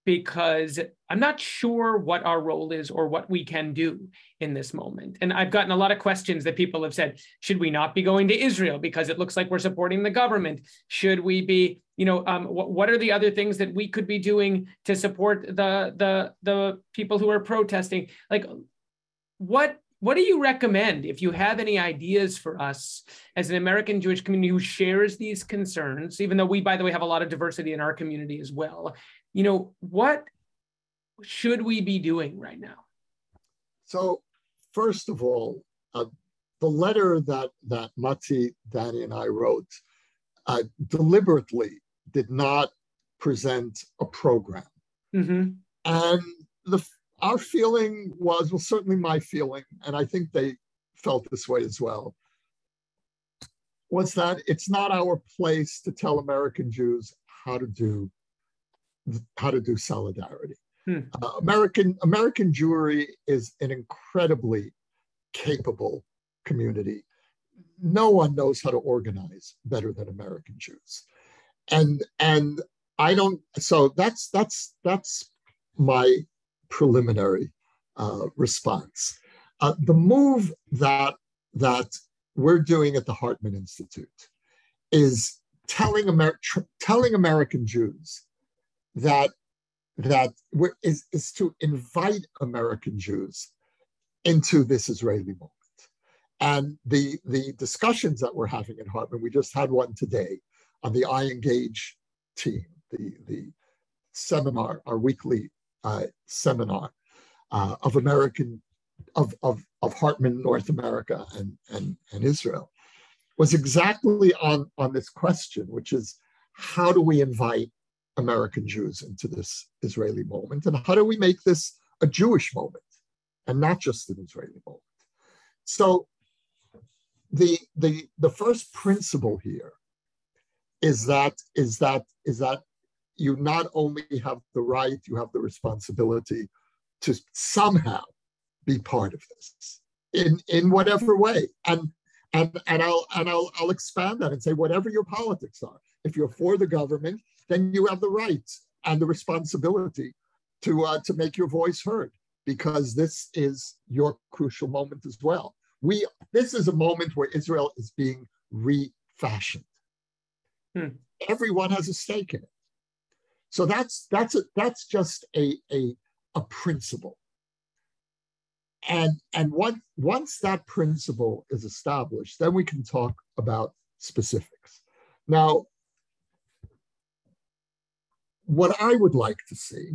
because I'm not sure what our role is or what we can do in this moment. And I've gotten a lot of questions that people have said, should we not be going to Israel because it looks like we're supporting the government? Should we be, you know, um, what, what are the other things that we could be doing to support the the the people who are protesting? Like, what what do you recommend if you have any ideas for us as an American Jewish community who shares these concerns, even though we, by the way, have a lot of diversity in our community as well? You know, what should we be doing right now? So, first of all, uh, the letter that, that Mati, Danny, and I wrote uh, deliberately did not present a program. Mm-hmm. And the our feeling was, well, certainly my feeling, and I think they felt this way as well, was that it's not our place to tell American Jews how to do how to do solidarity. Hmm. Uh, American American Jewry is an incredibly capable community. No one knows how to organize better than American Jews, and and I don't. So that's that's that's my preliminary uh, response. Uh, the move that that we're doing at the Hartman Institute is telling Amer- tr- telling American Jews that that is, is to invite American Jews into this Israeli moment. And the, the discussions that we're having at Hartman, we just had one today on the iEngage team, the, the seminar, our weekly uh, seminar uh, of American, of, of, of Hartman North America and, and, and Israel, was exactly on, on this question, which is how do we invite American Jews into this Israeli moment? And how do we make this a Jewish moment and not just an Israeli moment? So the, the, the first principle here is that, is that, is that you not only have the right, you have the responsibility to somehow be part of this in, in whatever way. And and and I'll and I'll I'll expand that and say whatever your politics are. If you're for the government, then you have the right and the responsibility to uh, to make your voice heard because this is your crucial moment as well. We this is a moment where Israel is being refashioned. Hmm. Everyone has a stake in it. So that's that's a, that's just a, a, a principle. And and what, once that principle is established, then we can talk about specifics. Now, what I would like to see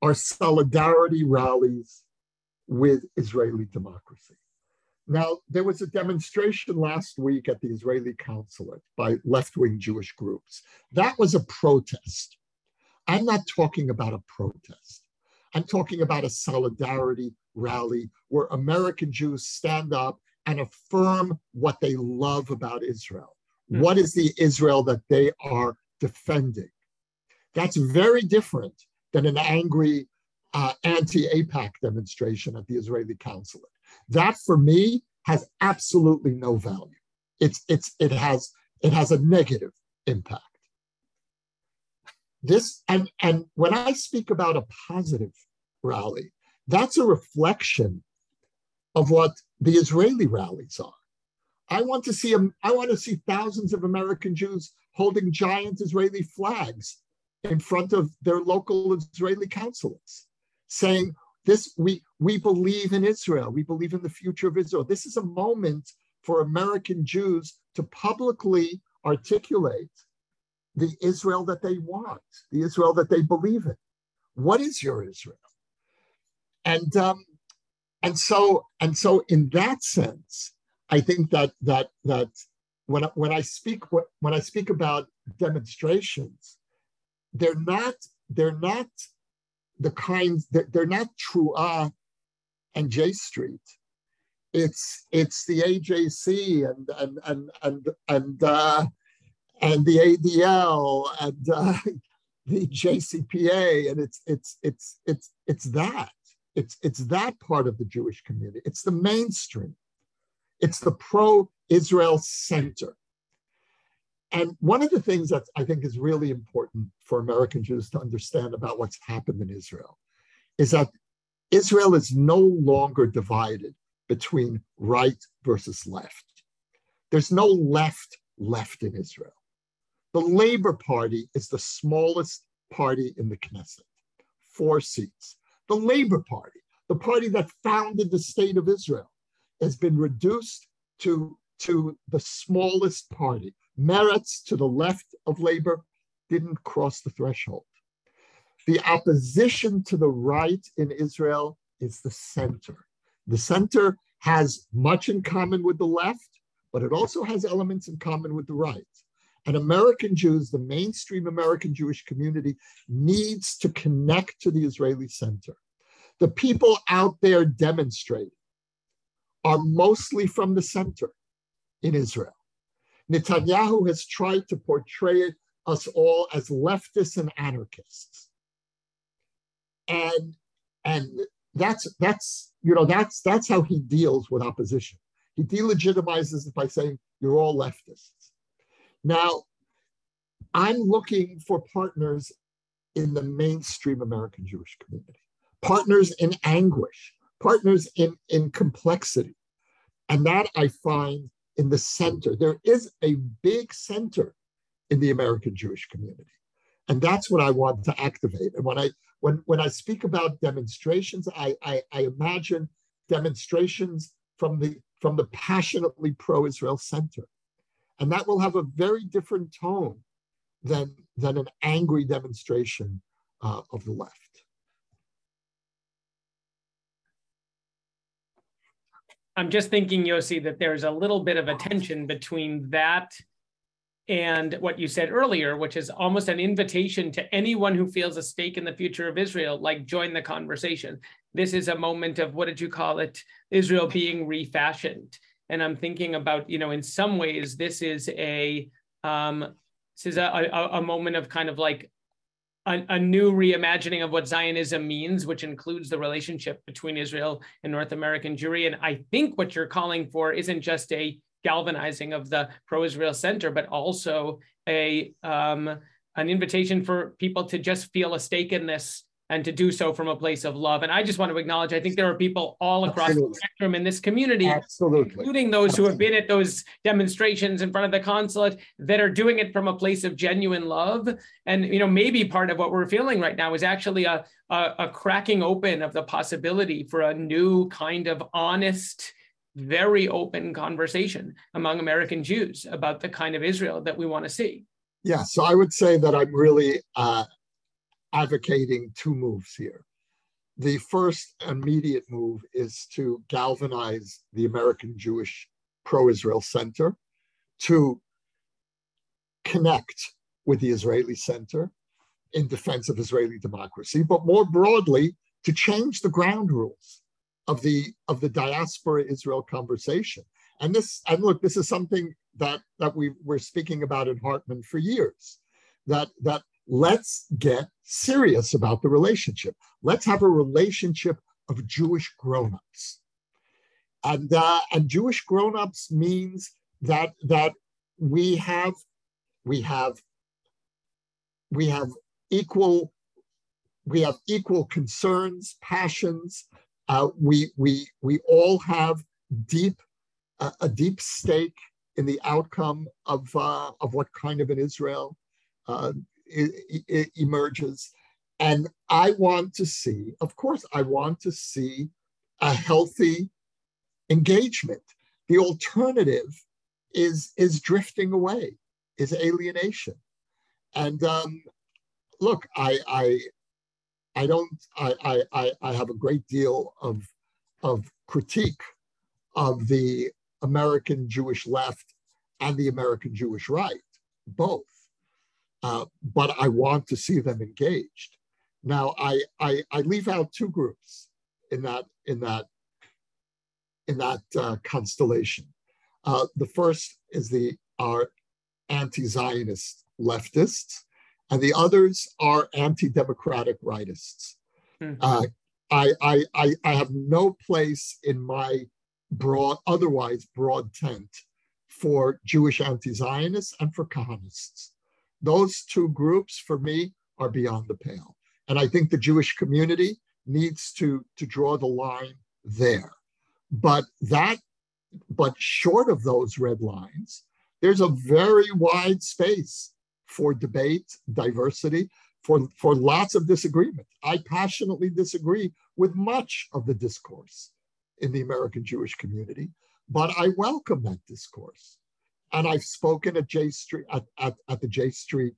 are solidarity rallies with Israeli democracy. Now, there was a demonstration last week at the Israeli consulate by left wing Jewish groups. That was a protest. I'm not talking about a protest. I'm talking about a solidarity rally where American Jews stand up and affirm what they love about Israel. Mm. What is the Israel that they are defending? That's very different than an angry uh, anti AIPAC demonstration at the Israeli consulate. That for me has absolutely no value. It's, it's, it, has, it has a negative impact. This, and, and when I speak about a positive rally, that's a reflection of what the Israeli rallies are. I want to see I want to see thousands of American Jews holding giant Israeli flags in front of their local Israeli consulates, saying, this we we believe in Israel. We believe in the future of Israel. This is a moment for American Jews to publicly articulate the Israel that they want, the Israel that they believe in. What is your Israel? And um, and so and so in that sense, I think that that that when when I speak when I speak about demonstrations, they're not they're not the kinds that they're not T'ruah and J Street. It's it's the AJC and and and and and uh, and the ADL and uh, the JCPA and it's it's it's it's it's that it's it's that part of the Jewish community. It's the mainstream. It's the pro-Israel center. And one of the things that I think is really important for American Jews to understand about what's happened in Israel is that Israel is no longer divided between right versus left. There's no left left in Israel. The Labor Party is the smallest party in the Knesset, four seats. The Labor Party, the party that founded the state of Israel, has been reduced to, to the smallest party. Meretz to the left of labor didn't cross the threshold. The opposition to the right in Israel is the center. The center has much in common with the left, but it also has elements in common with the right. And American Jews, the mainstream American Jewish community, needs to connect to the Israeli center. The people out there demonstrating are mostly from the center in Israel. Netanyahu has tried to portray us all as leftists and anarchists. And and that's that's you know that's that's how he deals with opposition. He delegitimizes it by saying you're all leftists. Now, I'm looking for partners in the mainstream American Jewish community, partners in anguish, partners in, in complexity. And that I find in the center. There is a big center in the American Jewish community. And that's what I want to activate. And when I when when I speak about demonstrations, I, I, I imagine demonstrations from the from the passionately pro-Israel center. And that will have a very different tone than, than an angry demonstration uh, of the left. I'm just thinking, Yossi, that there's a little bit of a tension between that and what you said earlier, which is almost an invitation to anyone who feels a stake in the future of Israel, like join the conversation. This is a moment of what did you call it? Israel being refashioned. And I'm thinking about, you know, in some ways, this is a um, this is a, a, a moment of kind of like a, a, new reimagining of what Zionism means, which includes the relationship between Israel and North American Jewry. And I think what you're calling for isn't just a galvanizing of the pro-Israel center, but also a um, an invitation for people to just feel a stake in this and to do so from a place of love. And I just want to acknowledge, I think there are people all across Absolutely. the spectrum in this community, Absolutely. including those Absolutely. who have been at those demonstrations in front of the consulate that are doing it from a place of genuine love. And, you know, maybe part of what we're feeling right now is actually a, a, a cracking open of the possibility for a new kind of honest, very open conversation among American Jews about the kind of Israel that we want to see. Yeah, so I would say that I'm really uh, advocating two moves here. the first immediate move is to galvanize the American Jewish Pro Israel Center to connect with the Israeli Center in defense of Israeli democracy, but more broadly, to change the ground rules of the of the diaspora Israel conversation. And this, and look, this is something that that we were speaking about in Hartman for years. That that let's get serious about the relationship. Let's have a relationship of Jewish grown-ups. And uh, and Jewish grown-ups means that that we have we have we have equal we have equal concerns, passions. Uh, we we we all have deep uh, a deep stake in the outcome of uh, of what kind of an Israel uh, it, it emerges. And I want to see, of course, I want to see a healthy engagement. The alternative is is drifting away, is alienation. And um, look, I I I don't I, I I have a great deal of of critique of the American Jewish left and the American Jewish right, both. Uh, but I want to see them engaged. Now, I, I, I leave out two groups in that in that in that uh, constellation. Uh, the first is the are anti-Zionist leftists, and the others are anti-democratic rightists. Mm-hmm. I, I, I, I have no place in my broad, otherwise broad tent for Jewish anti-Zionists and for Kahanists. Those two groups, for me, are beyond the pale. And I think the Jewish community needs to, to draw the line there. But that, but short of those red lines, there's a very wide space for debate, diversity, for, for lots of disagreement. I passionately disagree with much of the discourse in the American Jewish community, but I welcome that discourse. And I've spoken at J Street at, at, at the J Street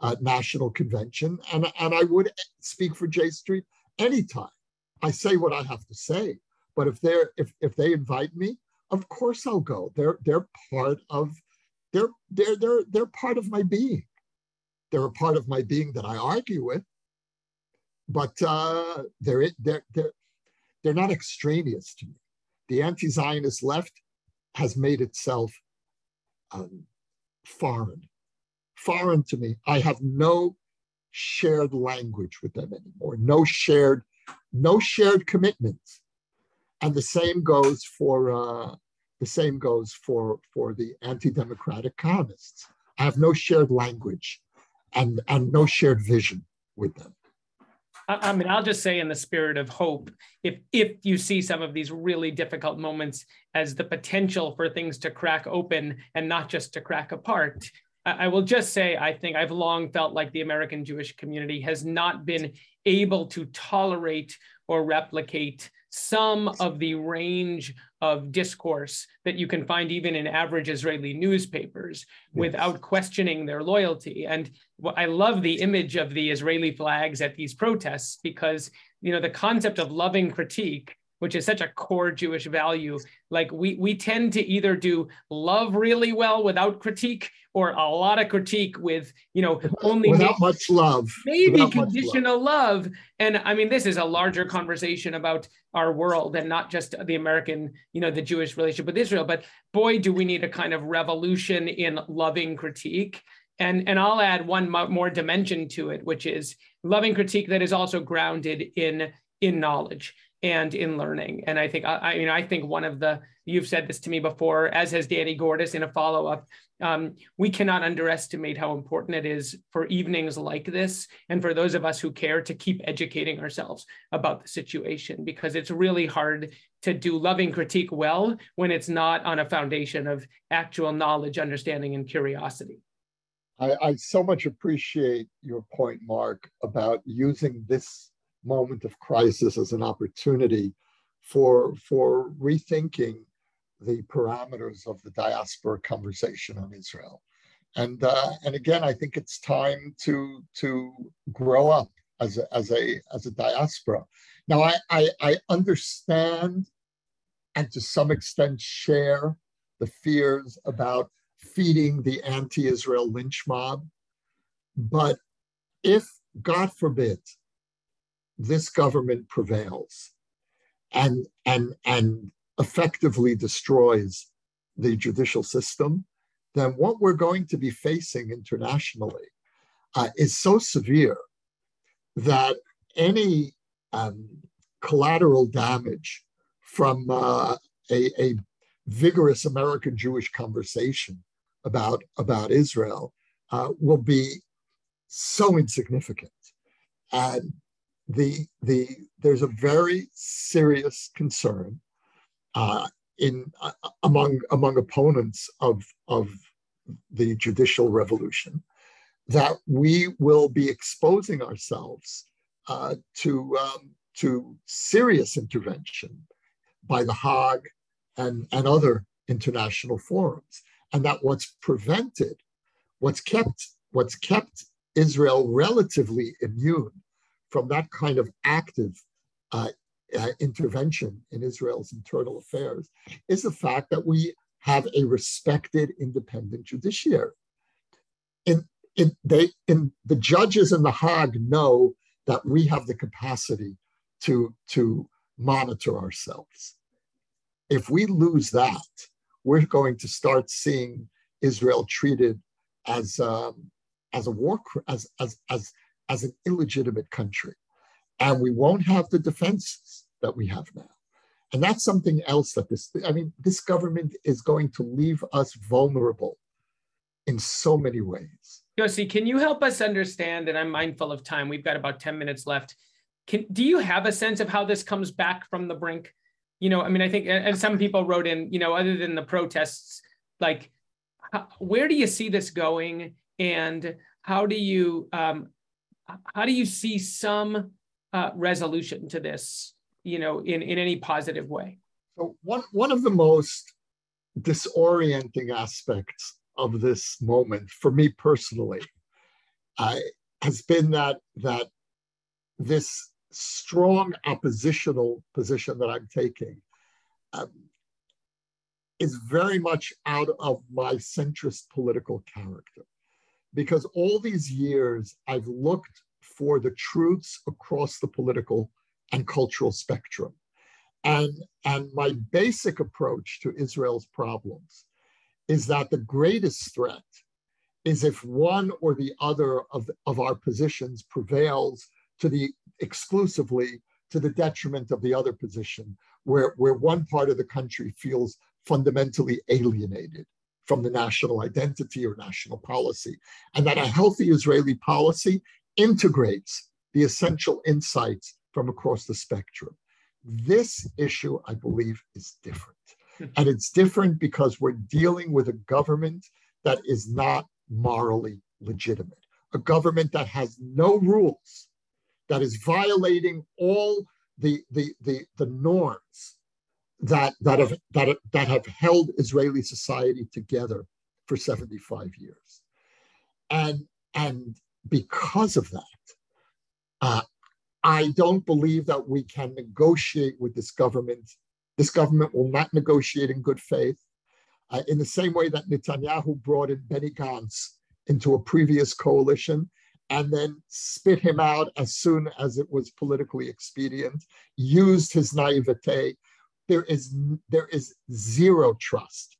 uh, National Convention, and, and I would speak for J Street anytime. I say what I have to say, but if they're if if they invite me, of course I'll go. They're they're part of they're they're they're they're part of my being. They're a part of my being that I argue with, but uh, they're they're they're they're not extraneous to me. The anti-Zionist left has made itself um, foreign, foreign to me. I have no shared language with them anymore. No shared, no shared commitments. And the same goes for uh, the same goes for for the anti-democratic Kahanists. I have no shared language, and and no shared vision with them. I mean, I'll just say in the spirit of hope, if if you see some of these really difficult moments as the potential for things to crack open and not just to crack apart, I will just say I think I've long felt like the American Jewish community has not been able to tolerate or replicate some of the range of discourse that you can find even in average Israeli newspapers yes. without questioning their loyalty. And I love the image of the Israeli flags at these protests because you know the concept of loving critique which is such a core Jewish value. Like we we tend to either do love really well without critique, or a lot of critique with you know only without maybe, much love, maybe without conditional love. love. And I mean, this is a larger conversation about our world and not just the American, you know, the Jewish relationship with Israel. But boy, do we need a kind of revolution in loving critique. And, and I'll add one more dimension to it, which is loving critique that is also grounded in in knowledge and in learning. And I think I, I mean I think one of the you've said this to me before, as has Danny Gordis in a follow up. Um, we cannot underestimate how important it is for evenings like this and for those of us who care to keep educating ourselves about the situation because it's really hard to do loving critique well when it's not on a foundation of actual knowledge, understanding, and curiosity. I, I so much appreciate your point, Mark, about using this moment of crisis as an opportunity for, for rethinking the parameters of the diaspora conversation on Israel. And, uh, and again, I think it's time to, to grow up as a, as a, as a diaspora. Now, I, I, I understand and to some extent share the fears about feeding the anti Israel lynch mob. But if, God forbid, this government prevails and, and, and effectively destroys the judicial system, then what we're going to be facing internationally uh, is so severe that any um, collateral damage from uh, a, a, vigorous American Jewish conversation about, about Israel uh, will be so insignificant. And the, the, there's a very serious concern uh, in uh, among among opponents of of the judicial revolution that we will be exposing ourselves uh, to um, to serious intervention by the Hague and, and other international forums, and that what's prevented, what's kept, what's kept Israel relatively immune from that kind of active uh, uh, intervention in Israel's internal affairs is the fact that we have a respected independent judiciary. In, in, they, in the judges in The Hague know that we have the capacity to, to monitor ourselves. If we lose that, we're going to start seeing Israel treated as, um, as a war, as, as, as, as an illegitimate country. And we won't have the defenses that we have now. And that's something else that this, I mean, this government is going to leave us vulnerable in so many ways. Yossi, can you help us understand? And I'm mindful of time. We've got about 10 minutes left. Can, do you have a sense of how this comes back from the brink? You know, I mean, I think, and some people wrote in, you know, other than the protests, like, where do you see this going, and how do you, um, how do you see some uh, resolution to this? You know, in in any positive way. So one one of the most disorienting aspects of this moment for me personally uh, has been that that this strong oppositional position that I'm taking um, is very much out of my centrist political character. Because all these years I've looked for the truths across the political and cultural spectrum. And, and my basic approach to Israel's problems is that the greatest threat is if one or the other of, of our positions prevails to the exclusively to the detriment of the other position, where, where one part of the country feels fundamentally alienated from the national identity or national policy, and that a healthy Israeli policy integrates the essential insights from across the spectrum. This issue, I believe, is different. Hmm. And it's different because we're dealing with a government that is not morally legitimate, a government that has no rules that is violating all the, the, the, the norms that, that, have, that, that have held Israeli society together for 75 years. And, and because of that, uh, I don't believe that we can negotiate with this government. This government will not negotiate in good faith. Uh, in the same way that Netanyahu brought in Benny Gantz into a previous coalition and then spit him out as soon as it was politically expedient, used his naivete. There is, there is zero trust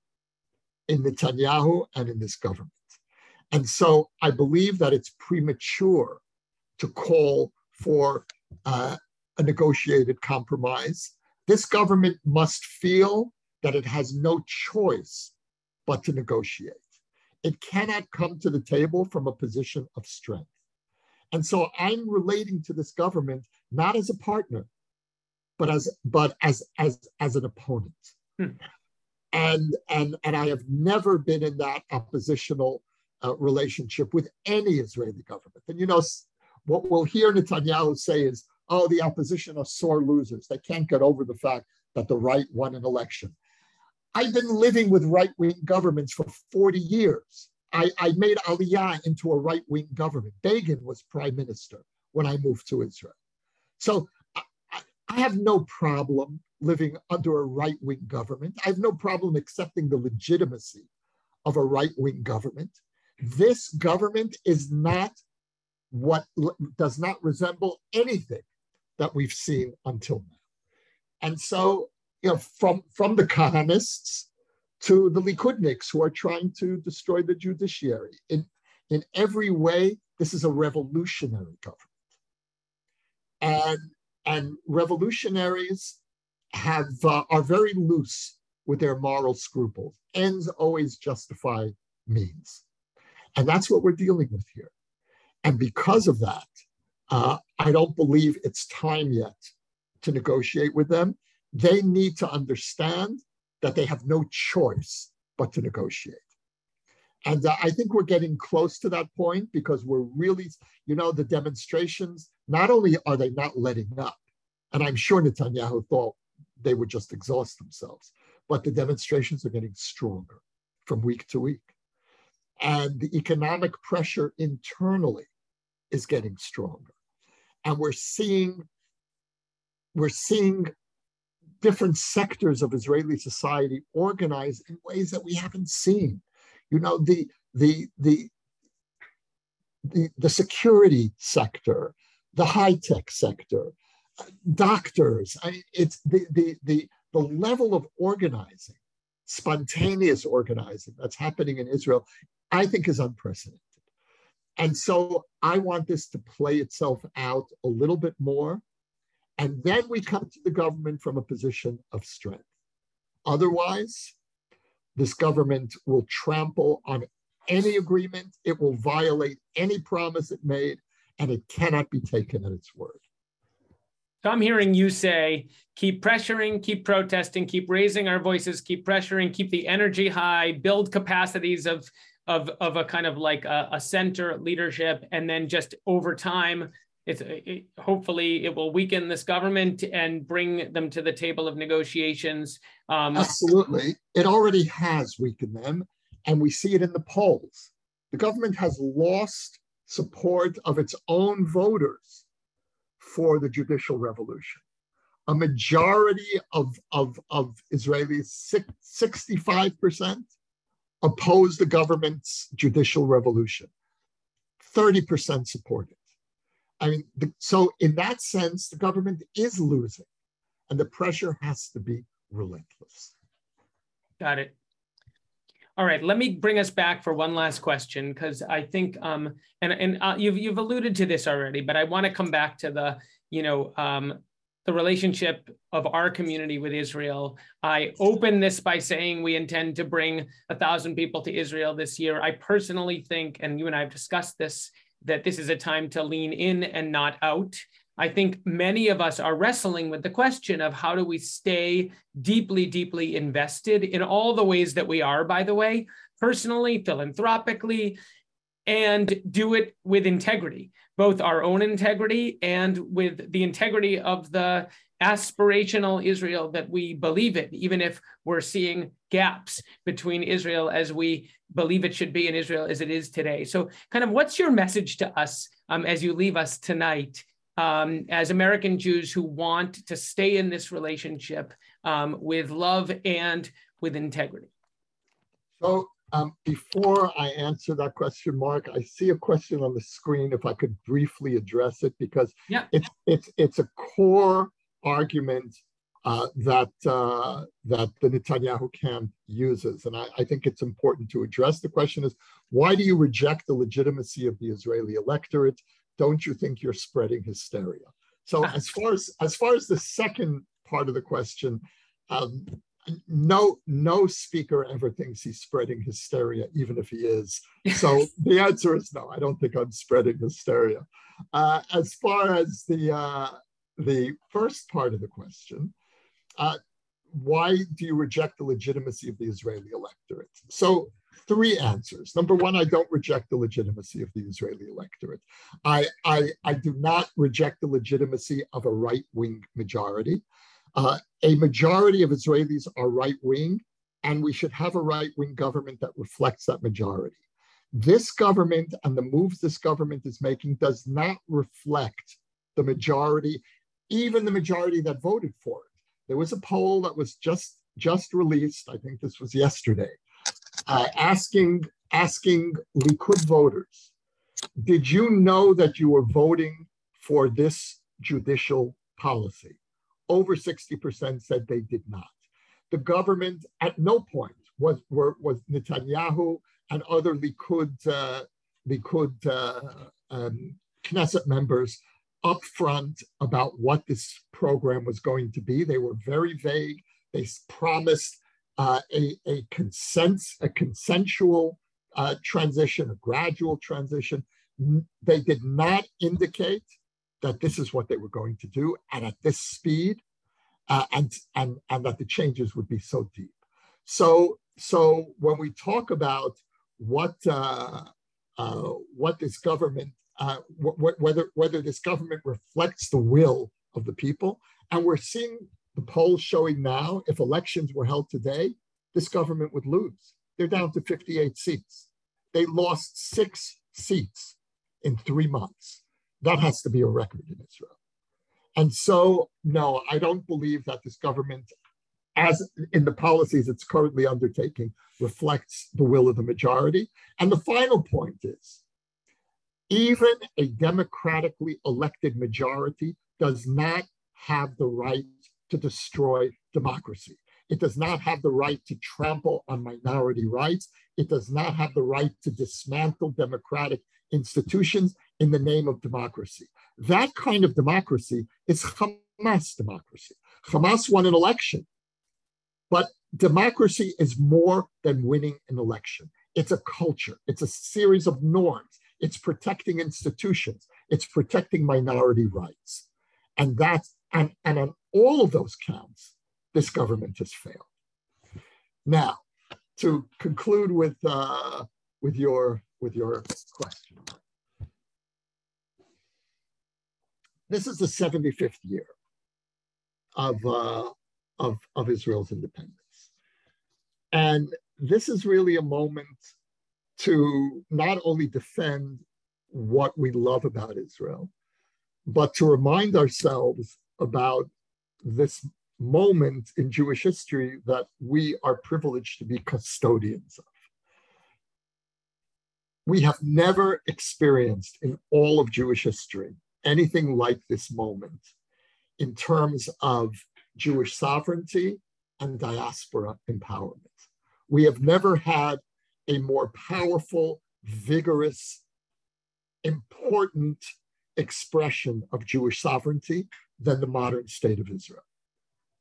in Netanyahu and in this government. And so I believe that it's premature to call for uh, a negotiated compromise. This government must feel that it has no choice but to negotiate. It cannot come to the table from a position of strength. And so I'm relating to this government not as a partner, but as but as as as an opponent. Hmm. And and and I have never been in that oppositional uh, relationship with any Israeli government. And you know what we'll hear Netanyahu say is, "Oh, the opposition are sore losers. They can't get over the fact that the right won an election." I've been living with right-wing governments for 40 years. I, I made Aliyah into a right wing government. Begin was prime minister. when I moved to Israel. So I, have no problem living under a right wing government. I have no problem accepting the legitimacy of a right wing government. This government is not what does not resemble anything that we've seen until now. And so, you know, from, from the Kahanists to the Likudniks who are trying to destroy the judiciary, in, in every way, this is a revolutionary government. And, and revolutionaries have uh, are very loose with their moral scruples. Ends always justify means. And that's what we're dealing with here. And because of that, uh, I don't believe it's time yet to negotiate with them. They need to understand that they have no choice but to negotiate. And uh, I think we're getting close to that point because we're really, you know, the demonstrations, not only are they not letting up, and I'm sure Netanyahu thought they would just exhaust themselves, but the demonstrations are getting stronger from week to week. And the economic pressure internally is getting stronger. And we're seeing, we're seeing different sectors of Israeli society organize in ways that we haven't seen. You know, the the the the, the security sector, the high-tech sector, doctors. I, it's the, the, the, the level of organizing, spontaneous organizing that's happening in Israel, I think is unprecedented. And so I want this to play itself out a little bit more. And then we come to the government from a position of strength. Otherwise, this government will trample on any agreement, it will violate any promise it made, and it cannot be taken at its word. So I'm hearing you say, keep pressuring, keep protesting, keep raising our voices, keep pressuring, keep the energy high, build capacities of of of a kind of like a, a center leadership, and then just over time, it's it, hopefully it will weaken this government and bring them to the table of negotiations. Um, Absolutely, it already has weakened them, and we see it in the polls. The government has lost support of its own voters for the judicial revolution. A majority of, of, of Israelis, 65%, oppose the government's judicial revolution. 30% support it. I mean, the, so in that sense, the government is losing, and the pressure has to be relentless. Got it. All right, let me bring us back for one last question because I think, um, and and uh, you've you've alluded to this already, but I want to come back to the, you know, um, the relationship of our community with Israel. I open this by saying we intend to bring a thousand people to Israel this year. I personally think, and you and I have discussed this, that this is a time to lean in and not out. I think many of us are wrestling with the question of how do we stay deeply, deeply invested in all the ways that we are, by the way, personally, philanthropically, and do it with integrity, both our own integrity and with the integrity of the aspirational Israel that we believe in, even if we're seeing gaps between Israel as we believe it should be in Israel as it is today. So, kind of, what's your message to us um, as you leave us tonight um, as American Jews who want to stay in this relationship um, with love and with integrity? So, um, before I answer that question, Mark, I see a question on the screen. If I could briefly address it, because yeah. it's it's it's a core argument uh, that uh, that the Netanyahu camp uses, and I, I, think it's important to address. The question is, why do you reject the legitimacy of the Israeli electorate? Don't you think you're spreading hysteria? So as far as as far as the second part of the question, um, no no speaker ever thinks he's spreading hysteria, even if he is. So the answer is no. I don't think I'm spreading hysteria. Uh, as far as the uh, the first part of the question, uh, why do you reject the legitimacy of the Israeli electorate? So three answers. Number one, I don't reject the legitimacy of the Israeli electorate. I, I, I do not reject the legitimacy of a right wing majority. Uh, a majority of Israelis are right wing, and we should have a right wing government that reflects that majority. This government and the moves this government is making does not reflect the majority, even the majority that voted for it. There was a poll that was just just released. I think this was yesterday, uh, asking asking Likud voters, did you know that you were voting for this judicial policy? Over 60% said they did not. The government at no point was, were, was Netanyahu and other Likud, uh, Likud uh, um, Knesset members upfront about what this program was going to be. They were very vague. They promised uh, a, a, consent, a consensual uh, transition, a gradual transition. They did not indicate that this is what they were going to do and at this speed uh, and, and, and that the changes would be so deep. So, so when we talk about what, uh, uh, what this government, uh, wh- whether, whether this government reflects the will of the people, and we're seeing the polls showing now, if elections were held today, this government would lose. They're down to 58 seats. They lost six seats in three months. That has to be a record in Israel. And so, no, I don't believe that this government, as in the policies it's currently undertaking, reflects the will of the majority. And the final point is even a democratically elected majority does not have the right to destroy democracy. It does not have the right to trample on minority rights. It does not have the right to dismantle democratic institutions in the name of democracy. That kind of democracy is Hamas democracy. Hamas won an election, but democracy is more than winning an election. It's a culture, it's a series of norms, it's protecting institutions, it's protecting minority rights. And that's and, and on all of those counts, this government has failed. Now, to conclude with uh, with your with your question, this is the 75th year of uh, of of Israel's independence, and this is really a moment to not only defend what we love about Israel, but to remind ourselves about this moment in Jewish history that we are privileged to be custodians of. We have never experienced in all of Jewish history anything like this moment in terms of Jewish sovereignty and diaspora empowerment. We have never had a more powerful, vigorous, important expression of Jewish sovereignty than the modern state of Israel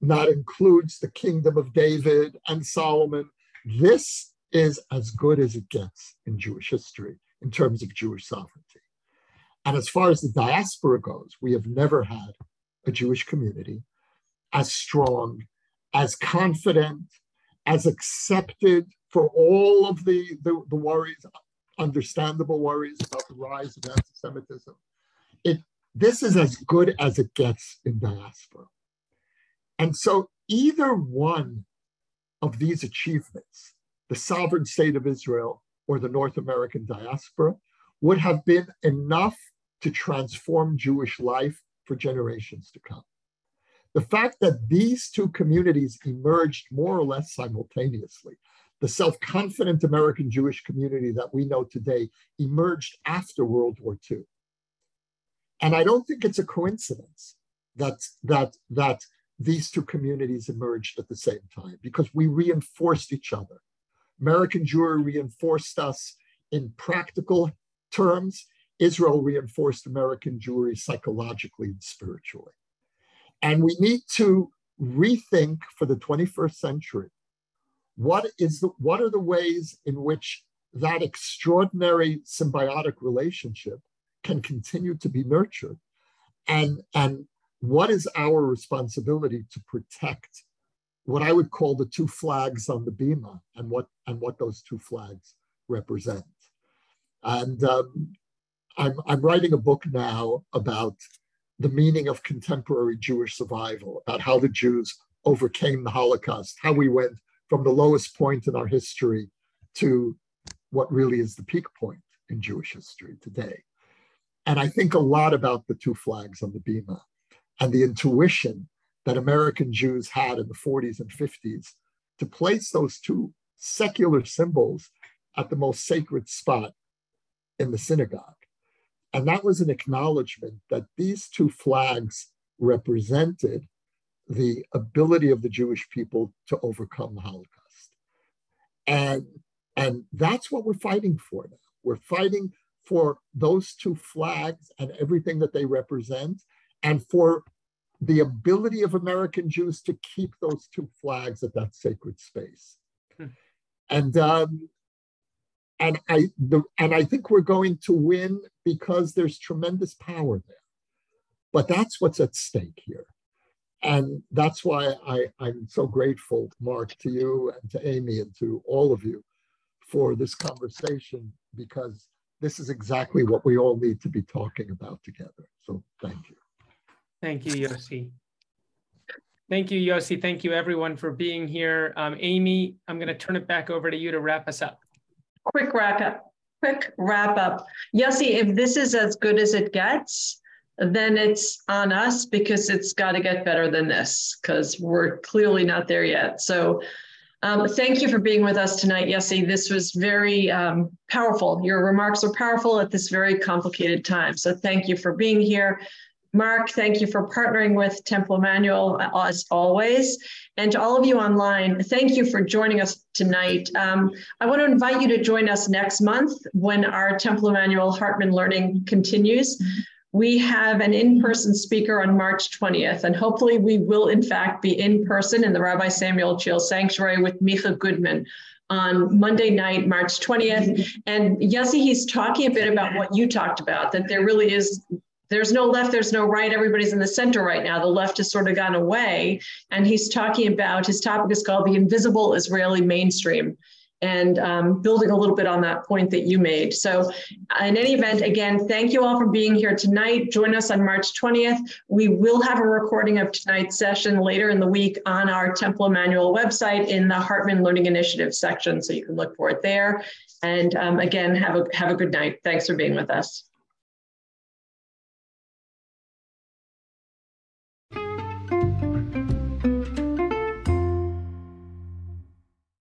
And that includes the kingdom of David and Solomon. This is as good as it gets in Jewish history in terms of Jewish sovereignty. And as far as the diaspora goes, we have never had a Jewish community as strong, as confident, as accepted for all of the, the, the worries, understandable worries about the rise of anti-Semitism. It, this is as good as it gets in diaspora. And so either one of these achievements, the sovereign state of Israel or the North American diaspora, would have been enough to transform Jewish life for generations to come. The fact that these two communities emerged more or less simultaneously, the self confident American Jewish community that we know today emerged after World War II. And I don't think it's a coincidence that, that, that these two communities emerged at the same time because we reinforced each other. American Jewry reinforced us in practical terms. Israel reinforced American Jewry psychologically and spiritually. And we need to rethink for the 21st century what is the, what are the ways in which that extraordinary symbiotic relationship can continue to be nurtured and and what is our responsibility to protect what I would call the two flags on the bima and what and what those two flags represent. And um, I'm, I'm writing a book now about the meaning of contemporary Jewish survival, about how the Jews overcame the Holocaust, how we went from the lowest point in our history to what really is the peak point in Jewish history today. And I think a lot about the two flags on the Bima and the intuition that American Jews had in the 40s and 50s to place those two secular symbols at the most sacred spot in the synagogue. And that was an acknowledgement that these two flags represented the ability of the Jewish people to overcome the Holocaust. And, and that's what we're fighting for now. We're fighting for those two flags and everything that they represent, and for the ability of American Jews to keep those two flags at that sacred space. Hmm. And um, and I the, and I think we're going to win because there's tremendous power there. But that's what's at stake here. And that's why I, I'm so grateful, Mark, to you and to Amy and to all of you for this conversation because this is exactly what we all need to be talking about together. So thank you. Thank you, Yossi. Thank you, Yossi. Thank you, everyone, for being here. Um, Amy, I'm going to turn it back over to you to wrap us up. Quick wrap up. Quick wrap up. Yossi, if this is as good as it gets, then it's on us because it's got to get better than this because we're clearly not there yet. So um, thank you for being with us tonight, Yossi. This was very um, powerful. Your remarks are powerful at this very complicated time. So thank you for being here. Mark, thank you for partnering with Temple Emanuel as always. And to all of you online, thank you for joining us tonight. Um, I want to invite you to join us next month when our Temple Emanuel Hartman Learning continues. We have an in-person speaker on March 20th, and hopefully we will in fact be in person in the Rabbi Samuel Chiel Sanctuary with Micah Goodman on Monday night, March 20th. And Yossi, he's talking a bit about what you talked about, that there really is there's no left, there's no right. Everybody's in the center right now. The left has sort of gone away. And he's talking about his topic is called the invisible Israeli mainstream and um, building a little bit on that point that you made. So, in any event, again, thank you all for being here tonight. Join us on March 20th. We will have a recording of tonight's session later in the week on our Temple Emanuel website in the Hartman Learning Initiative section, so you can look for it there. And um, again, have a have a good night. Thanks for being with us.